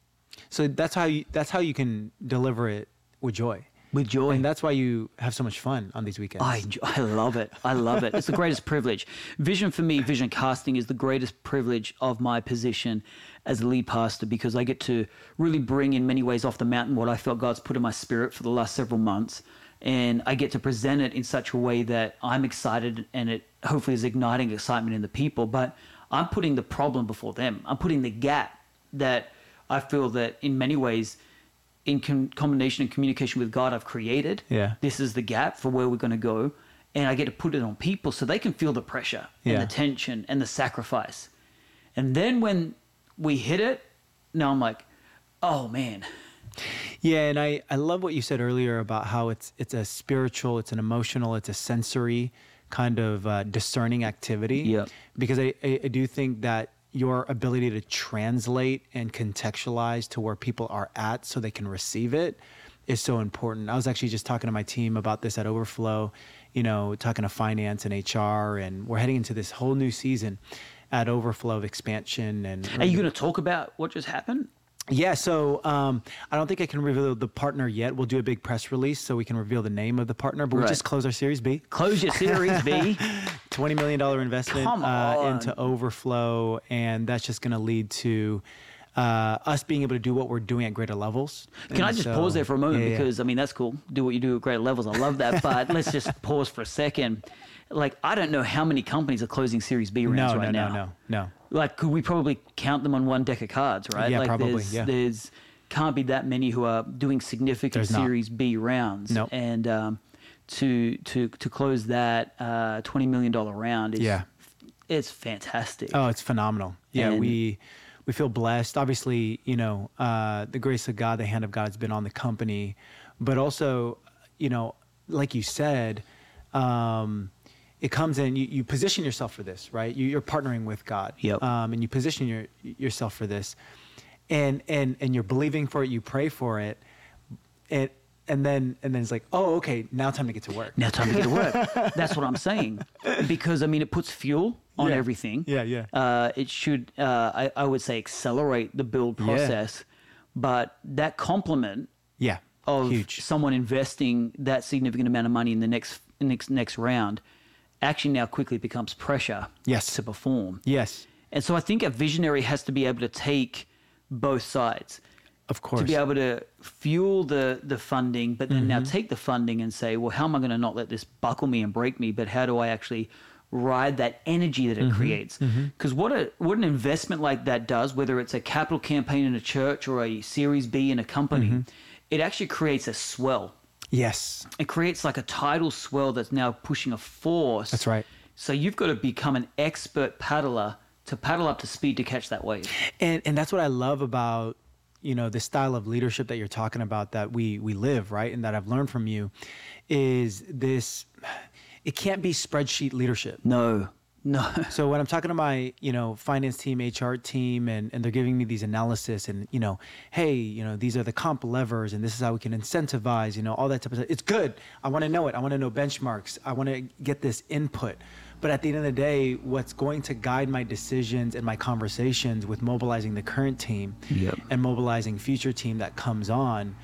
So that's how you that's how you can deliver it with joy. with joy. And that's why you have so much fun on these weekends. I, I love it. I love it. It's the greatest privilege. Vision for me, vision casting is the greatest privilege of my position as a lead pastor because I get to really bring in many ways off the mountain what I felt God's put in my spirit for the last several months. And I get to present it in such a way that I'm excited and it hopefully is igniting excitement in the people. But I'm putting the problem before them. I'm putting the gap that I feel that in many ways in com- combination and communication with God I've created. Yeah. This is the gap for where we're going to go. And I get to put it on people so they can feel the pressure and the tension and the sacrifice. And then when we hit it, now I'm like, oh man, Yeah, and I, I love what you said earlier about how it's it's a spiritual, it's an emotional, it's a sensory kind of uh, discerning activity. Yep. Because I, I, I do think that your ability to translate and contextualize to where people are at so they can receive it is so important. I was actually just talking to my team about this at Overflow, you know, talking to finance and HR, and we're heading into this whole new season at Overflow of expansion and are you going to talk about what just happened? Yeah, so um, I don't think I can reveal the partner yet. We'll do a big press release so we can reveal the name of the partner. But we Right. just close our Series B, Close your series, B. twenty million dollar investment uh, into Overflow, and that's just going to lead to uh, us being able to do what we're doing at greater levels. Can I just so- pause there for a moment? yeah, yeah. Because, I mean, that's cool. Do what you do at greater levels. I love that. But let's just pause for a second. Like, I don't know how many companies are closing Series B rounds no, right no, now. no, no, no. like could we probably count them on one deck of cards right Yeah, like probably, there's, yeah. there's can't be that many who are doing significant There's not. series b rounds Nope. and um, to to to close that uh, 20 million dollar round is Yeah. it's fantastic Oh, it's phenomenal. Yeah, And- we we feel blessed. Obviously, you know, uh, the grace of God, the hand of God has been on the company, but also, you know, like you said, um, it comes in. You, you position yourself for this, right? You, you're partnering with God, Yep. um, and you position your yourself for this, and and and you're believing for it. You pray for it, and and then and then it's like, oh, okay, now time to get to work. now time to get to work that's what i'm saying because i mean it puts fuel on Yeah. everything Yeah, yeah. uh, it should uh, I, I would say accelerate the build process, Yeah. but that complement Yeah, of huge. someone investing that significant amount of money in the next next next round actually now quickly becomes pressure Yes. to perform. Yes, And so I think a visionary has to be able to take both sides of course. to be able to fuel the the funding, but then Mm-hmm. now take the funding and say, well, how am I going to not let this buckle me and break me? But how do I actually ride that energy that it mm-hmm. creates. Mm-hmm. Because what a what an investment like that does, whether it's a capital campaign in a church or a Series B in a company, mm-hmm. it actually creates a swell. Yes. It creates like a tidal swell that's now pushing a force. That's right. So you've got to become an expert paddler to paddle up to speed to catch that wave. and and that's what I love about you know the style of leadership that you're talking about that we we live right and that I've learned from you is this it can't be spreadsheet leadership No, no. so when I'm talking to my, you know, finance team, HR team, and, and they're giving me these analysis and, you know, hey, you know, these are the comp levers and this is how we can incentivize, you know, all that type of stuff. It's good. I want to know it. I want to know benchmarks. I want to get this input. But at the end of the day, what's going to guide my decisions and my conversations with mobilizing the current team Yep. and mobilizing future team that comes on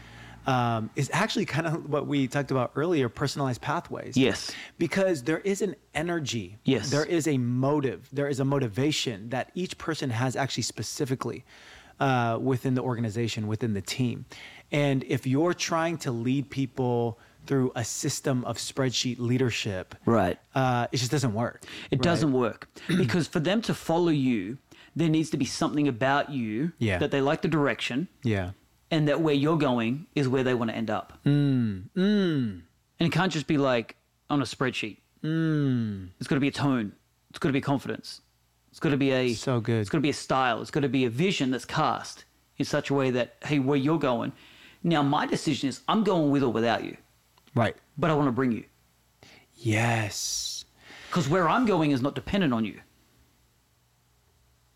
um, is actually kind of what we talked about earlier personalized pathways Yes. because there is an energy Yes. there is a motive there is a motivation that each person has actually specifically uh, within the organization within the team and if you're trying to lead people through a system of spreadsheet leadership Right. uh, it just doesn't work It right? doesn't work because for them to follow you, there needs to be something about you Yeah. that they like the direction yeah and that where you're going is where they want to end up. Mm. And it can't just be like on a spreadsheet. Mm. It's got to be a tone. It's got to be confidence. It's got to be a So good. It's got to be a style. It's got to be a vision that's cast in such a way that hey, where you're going. Now my decision is I'm going with or without you, right but I want to bring you yes because where I'm going is not dependent on you.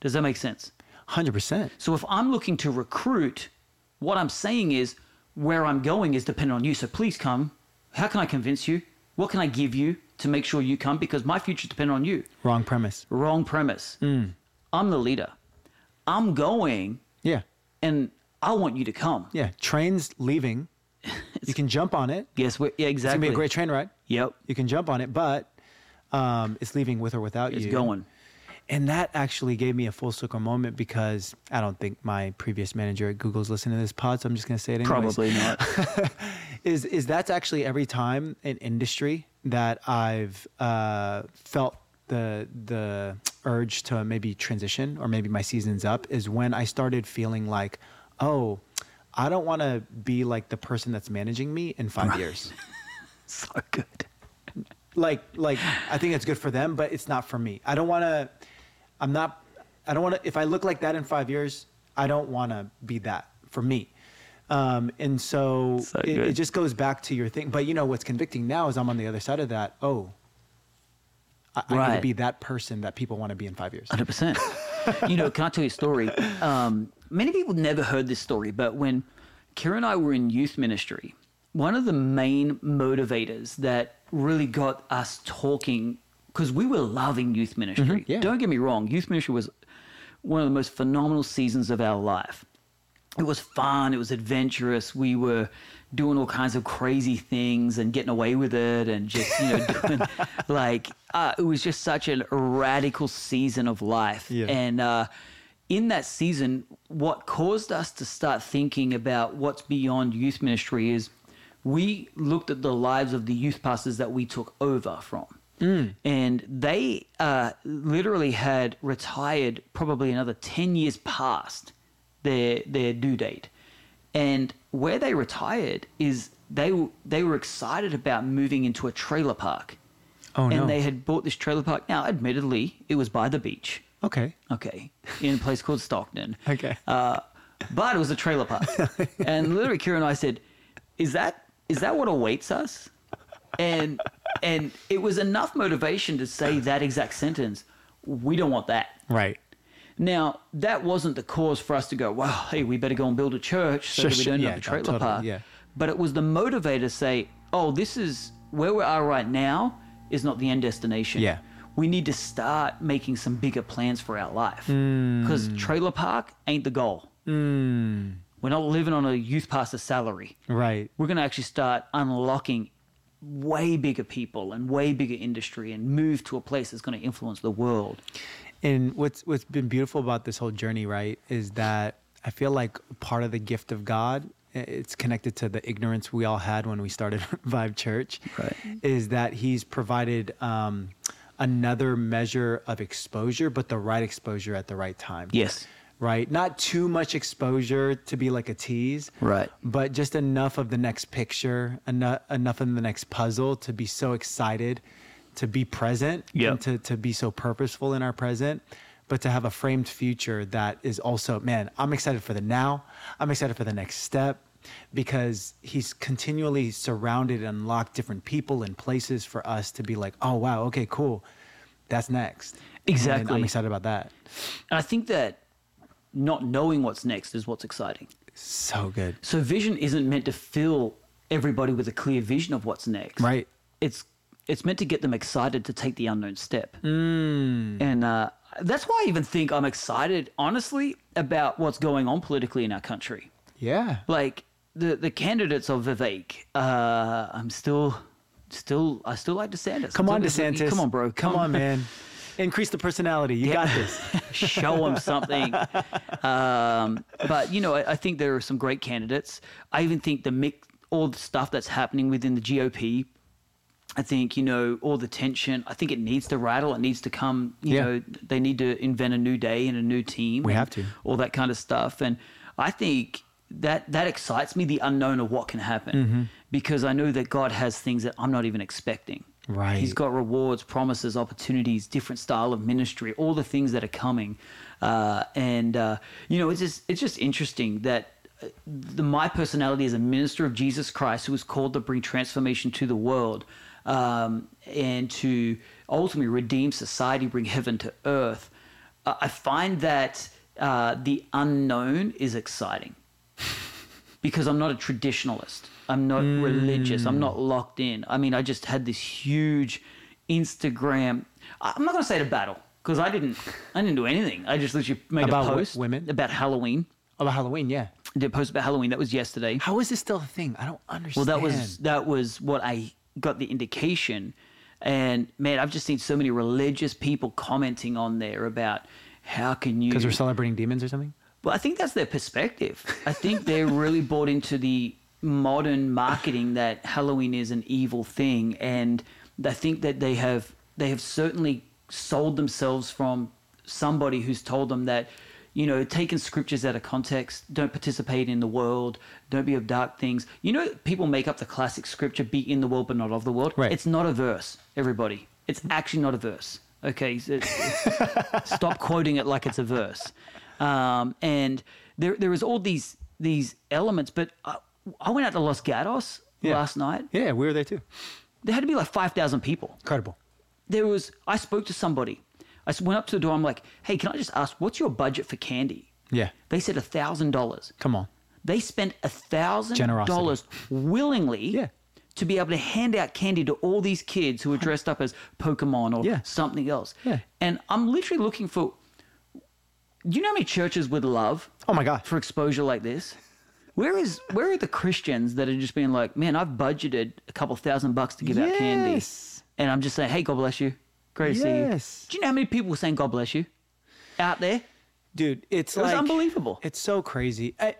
Does that make sense? 100% So if I'm looking to recruit, what I'm saying is where I'm going is dependent on you. So please come. How can I convince you? What can I give you to make sure you come? Because my future's dependent on you. wrong premise Wrong premise. I'm the leader. I'm going yeah and I want you to come. yeah trains leaving you can jump on it Yes, yeah, it's gonna be a great train ride Yep. you can jump on it, but um, it's leaving with or without It's you. It's going. And that actually gave me a full circle moment because I don't think my previous manager at Google's listening to this pod, so I'm just going to say it anyways. Probably not. Is is that's actually every time in industry that I've uh, felt the the urge to maybe transition or maybe my season's up is when I started feeling like, oh, I don't want to be like the person that's managing me in five years. so good. like like I think it's good for them, but it's not for me. I don't want to. I'm not. I don't want to. If I look like that in five years, I don't want to be that for me. Um, and so, So it, it just goes back to your thing. But you know what's convicting now is I'm on the other side of that. Oh, I, I need to be that person that people want to be in five years. Hundred percent. You know, can I tell you a story? Um, many people never heard this story, but when Kira and I were in youth ministry, one of the main motivators that really got us talking, because we were loving youth ministry. yeah. Don't get me wrong, youth ministry was one of the most phenomenal seasons of our life. It was fun. It was adventurous. We were doing all kinds of crazy things and getting away with it, and just you know doing like uh, it was just such a radical season of life. Yeah. And uh, in that season, what caused us to start thinking about what's beyond youth ministry is we looked at the lives of the youth pastors that we took over from. And they uh, literally had retired probably another 10 years past their, their due date. And where they retired is they, they were excited about moving into a trailer park. Oh no. and they had bought this trailer park. Now, admittedly, it was by the beach. okay. Okay, in a place called Stockton. Okay. Uh, but it was a trailer park, and literally, Kira and I said, "Is that is that what awaits us?" And and it was enough motivation to say that exact sentence. We don't want that. Right. Now that wasn't the cause for us to go. Well, hey, we better go and build a church so Sure, that we don't yeah, have a trailer totally, park. yeah. But it was the motivator to say, "Oh, this is where we are right now. Is not the end destination. Yeah. we need to start making some bigger plans for our life Hmm. because trailer park ain't the goal. We're not living on a youth pastor salary. Right. We're going to actually start unlocking way bigger people and way bigger industry and move to a place that's going to influence the world. And what's what's been beautiful about this whole journey, right, is that I feel like part of the gift of God it's connected to the ignorance we all had when we started Vive Church, Right. is that He's provided um, another measure of exposure, but the right exposure at the right time. Yes. Right. Not too much exposure to be like a tease. Right. But just enough of the next picture, enough enough of the next puzzle to be so excited, to be present, Yep. and to to be so purposeful in our present. But to have a framed future that is also, man, I'm excited for the now. I'm excited for the next step because he's continually surrounded and unlocked different people and places for us to be like, oh wow, okay, cool. That's next. And Exactly. I'm excited about that. And I think that not knowing what's next is what's exciting. So good. So vision isn't meant to fill everybody with a clear vision of what's next. Right. It's it's meant to get them excited to take the unknown step. Mm. And uh, that's why I even think I'm excited, honestly, about what's going on politically in our country. Yeah. Like the the candidates of Vivek, uh, I'm still, still, I still like DeSantis. Come on, DeSantis. Come on, bro. Come on, man. Increase the personality. You got this. show them something. Um, but you know, I, I think there are some great candidates. I even think the mix, all the stuff that's happening within the GOP. I think you know all the tension. I think it needs to rattle. It needs to come. You Yeah. know, they need to invent a new day and a new team. We have to. all that kind of stuff. And I think that that excites me, the unknown of what can happen, Mm-hmm. because I know that God has things that I'm not even expecting. Right. He's got rewards, promises, opportunities, different style of ministry, all the things that are coming. Uh, and uh, you know, it's just it's just interesting that uh, the my personality as a minister of Jesus Christ, who was called to bring transformation to the world, um, and to ultimately redeem society, bring heaven to earth. Uh, I find that uh, the unknown is exciting because I'm not a traditionalist. I'm not religious. I'm not hmm. locked in. I mean, I just had this huge Instagram. I'm not going to say it a battle because I didn't. I didn't do anything. I just literally made About a post women? about Halloween. About Halloween, yeah. I did a post about Halloween. That was yesterday. How is this still a thing? I don't understand. Well, that was that was what I got the indication. And man, I've just seen so many religious people commenting on there about how can you because we're celebrating demons or something. Well, I think that's their perspective. I think they're really bought into the modern marketing that Halloween is an evil thing, and I think that they have they have certainly sold themselves from somebody who's told them that you know taken scriptures out of context, don't participate in the world, don't be of dark things. You know, people make up the classic scripture, "Be in the world, but not of the world." Right. It's not a verse, everybody. It's actually not a verse. Okay, so stop quoting it like it's a verse. Um, and there there was all these these elements, but I, I went out to Los Gatos Yeah. last night. Yeah, we were there too. There had to be like five thousand people. Incredible. There was I spoke to somebody. I went up to the door. I'm like, hey, can I just ask, what's your budget for candy? Yeah. They said a thousand dollars. Come on. They spent a $1,000 willingly Yeah. to be able to hand out candy to all these kids who were dressed up as Pokemon or Yeah. something else. Yeah. And I'm literally looking for. Do you know how many churches would love Oh my God. for exposure like this? Where is where are the Christians that are just being like, man, I've budgeted a couple thousand bucks to give out candy, and I'm just saying, hey, God bless you, great to see you. Yes. Do you know how many people were saying God bless you out there? Dude, it's It like unbelievable. It's so crazy. I,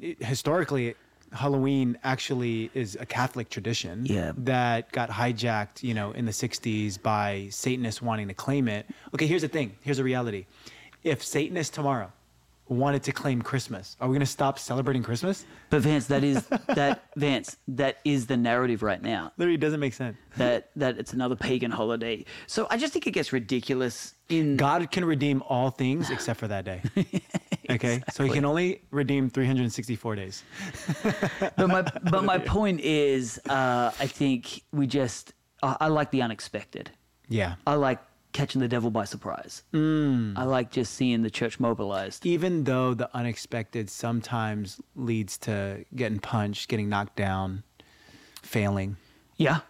it- historically, Halloween actually is a Catholic tradition Yeah. that got hijacked, you know, in the 60s by Satanists wanting to claim it. Okay, here's the thing. Here's the reality. If Satanists tomorrow wanted to claim Christmas, are we going to stop celebrating Christmas? But Vance, that is that Vance, that is the narrative right now. Literally doesn't make sense. That that it's another pagan holiday. So I just think it gets ridiculous in God can redeem all things except for that day. Okay? So he can only redeem 364 days. but my but my point is, uh, I think we just I, I like the unexpected. Yeah. I like catching the devil by surprise. Mm. I like just seeing the church mobilized. even though the unexpected sometimes leads to getting punched, getting knocked down, failing. Yeah,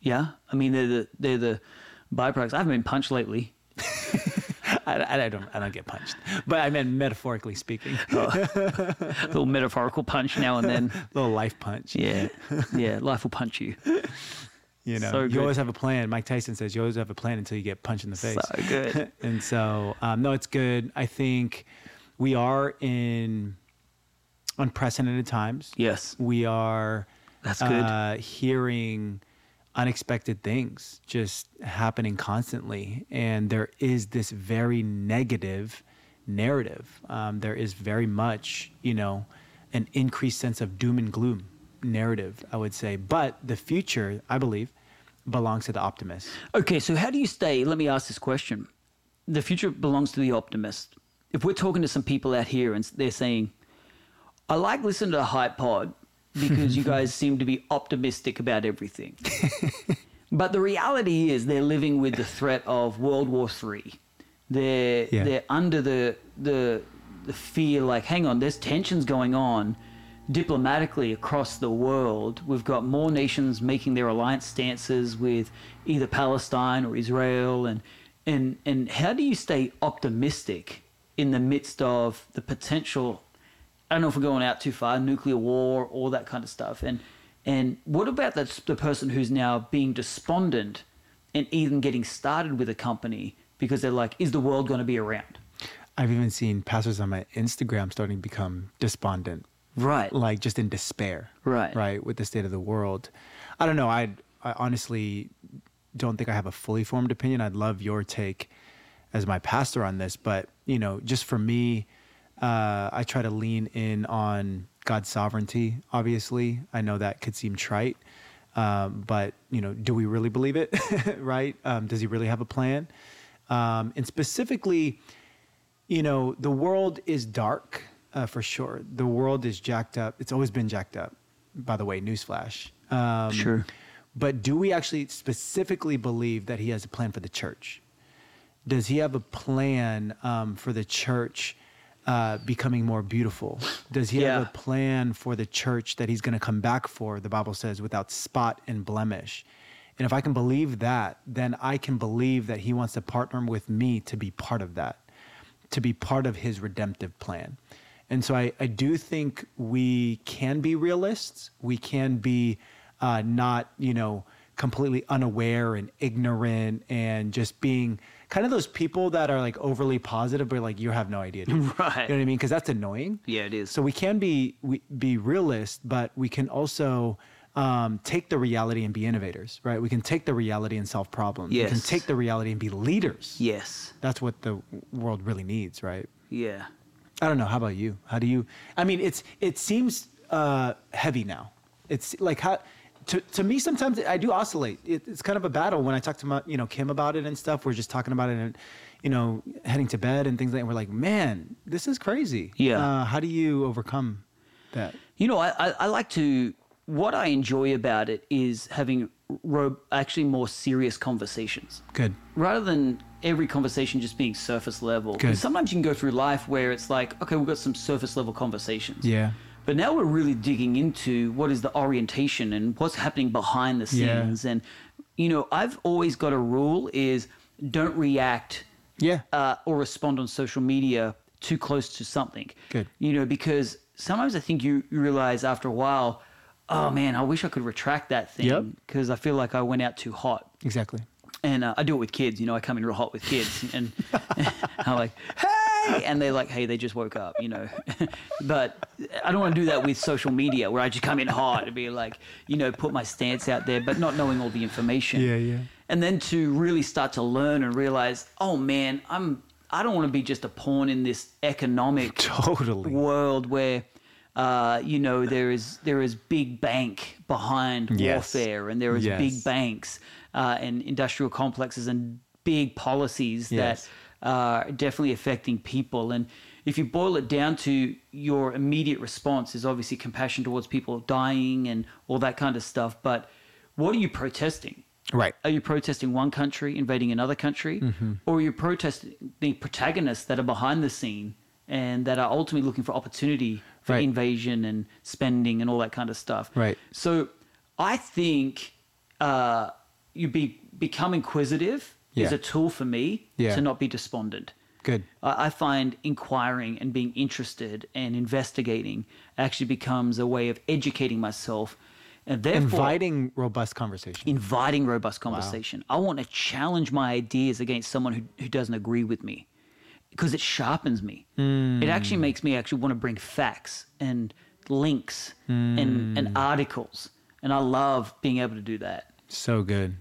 yeah. I mean, they're the they're the byproducts. I haven't been punched lately. I, I don't I don't get punched, but I meant metaphorically speaking, A little metaphorical punch now and then. little life punch. Yeah, yeah. Life will punch you. You know, So you always have a plan. Mike Tyson says you always have a plan until you get punched in the face. So good. and so, um, no, it's good. I think we are in unprecedented times. Yes. we are That's good. uh, hearing unexpected things just happening constantly. And there is this very negative narrative. Um, there is very much, you know, an increased sense of doom and gloom narrative, I would say. But the future, I believe, belongs to the optimist. Okay, so how do you stay? Let me ask this question. The future belongs to the optimist. If we're talking to some people out here and they're saying, I like listening to the Hype Pod because you guys seem to be optimistic about everything. but the reality is they're living with the threat of World War III. They're Yeah. they're under the the the fear like, hang on, there's tensions going on diplomatically across the world. We've got more nations making their alliance stances with either Palestine or Israel and and and how do you stay optimistic in the midst of the potential I don't know if we're going out too far, nuclear war, all that kind of stuff. And and what about the, the person who's now being despondent and even getting started with a company because they're like, is the world going to be around? I've even seen pastors on my Instagram starting to become despondent, Right. like just in despair, Right. Right, with the state of the world. I don't know. I I honestly don't think I have a fully formed opinion. I'd love your take as my pastor on this, but you know, just for me, uh, I try to lean in on God's sovereignty. Obviously, I know that could seem trite, um, but you know, do we really believe it? right? Um, does He really have a plan? Um, and specifically, you know, the world is dark uh, for sure. The world is jacked up. It's always been jacked up. By the way, newsflash. Um, Sure. But do we actually specifically believe that He has a plan for the church? Does He have a plan um, for the church uh, becoming more beautiful? Does He have a plan for the church that He's going to come back for? The Bible says, without spot and blemish. And if I can believe that, then I can believe that He wants to partner with me to be part of that to be part of his redemptive plan. And so I, I do think we can be realists. We can be uh, not, you know, completely unaware and ignorant and just being kind of those people that are like overly positive, but like, you have no idea. dude." Right. You know what I mean? Because that's annoying. Yeah, it is. So we can be we, be realist, but we can also um, take the reality and be innovators, right? We can take the reality and solve problems. We can Yes. take the reality and be leaders Yes. that's what the world really needs, right? Yeah. I don't know. How about you? How do you? I mean, it's it seems uh, heavy now. It's like how to to me sometimes I do oscillate. It, it's kind of a battle when I talk to my you know Kim about it and stuff. We're just talking about it and you know heading to bed and things like. that. And we're like, man, this is crazy. Yeah. Uh, how do you overcome that? You know, I, I, I like to. What I enjoy about it is having ro- actually more serious conversations. Good. rather than every conversation just being surface level. Good. Sometimes you can go through life where it's like, okay, we've got some surface level conversations. Yeah. But now we're really digging into what is the orientation and what's happening behind the Yeah. scenes. And, you know, I've always got a rule is don't react Yeah. uh, or respond on social media too close to something. Good. You know, because sometimes I think you, you realize after a while, oh man, I wish I could retract that thing because I feel like I went out too hot Exactly. and uh, I do it with kids. You know, I come in real hot with kids, and I'm like, "Hey!" and they're like, "Hey, they just woke up," you know. but I don't want to do that with social media, where I just come in hot and be like, you know, put my stance out there, but not knowing all the information. Yeah, yeah. And then to really start to learn and realize, oh man, I'm. I don't want to be just a pawn in this economic Totally. world where uh, you know there is there is big bank behind Yes. warfare and there is Yes. big banks uh, and industrial complexes and big policies Yes. that are definitely affecting people and if you boil it down to your immediate response is obviously compassion towards people dying and all that kind of stuff but what are you protesting Right. are you protesting one country invading another country, Mm-hmm. or are you protesting the protagonists that are behind the scene and that are ultimately looking for opportunity for Right. invasion and spending and all that kind of stuff? Right. So I think uh, you be become inquisitive is a tool for me Yeah. to not be despondent. Good. I I find inquiring and being interested and investigating actually becomes a way of educating myself, and therefore Inviting robust conversation. inviting robust conversation. I want to challenge my ideas against someone who, who doesn't agree with me because it sharpens me. It actually makes me actually want to bring facts and links and, and articles. And I love being able to do that. So good.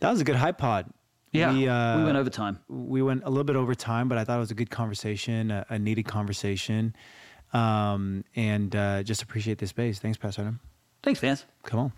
That was a good Hype Pod. Yeah, we, uh, we went over time. We went a little bit over time, but I thought it was a good conversation, a, a needed conversation, um, and uh, just appreciate the space. Thanks, Pastor Adam. Thanks, Vance. Come on.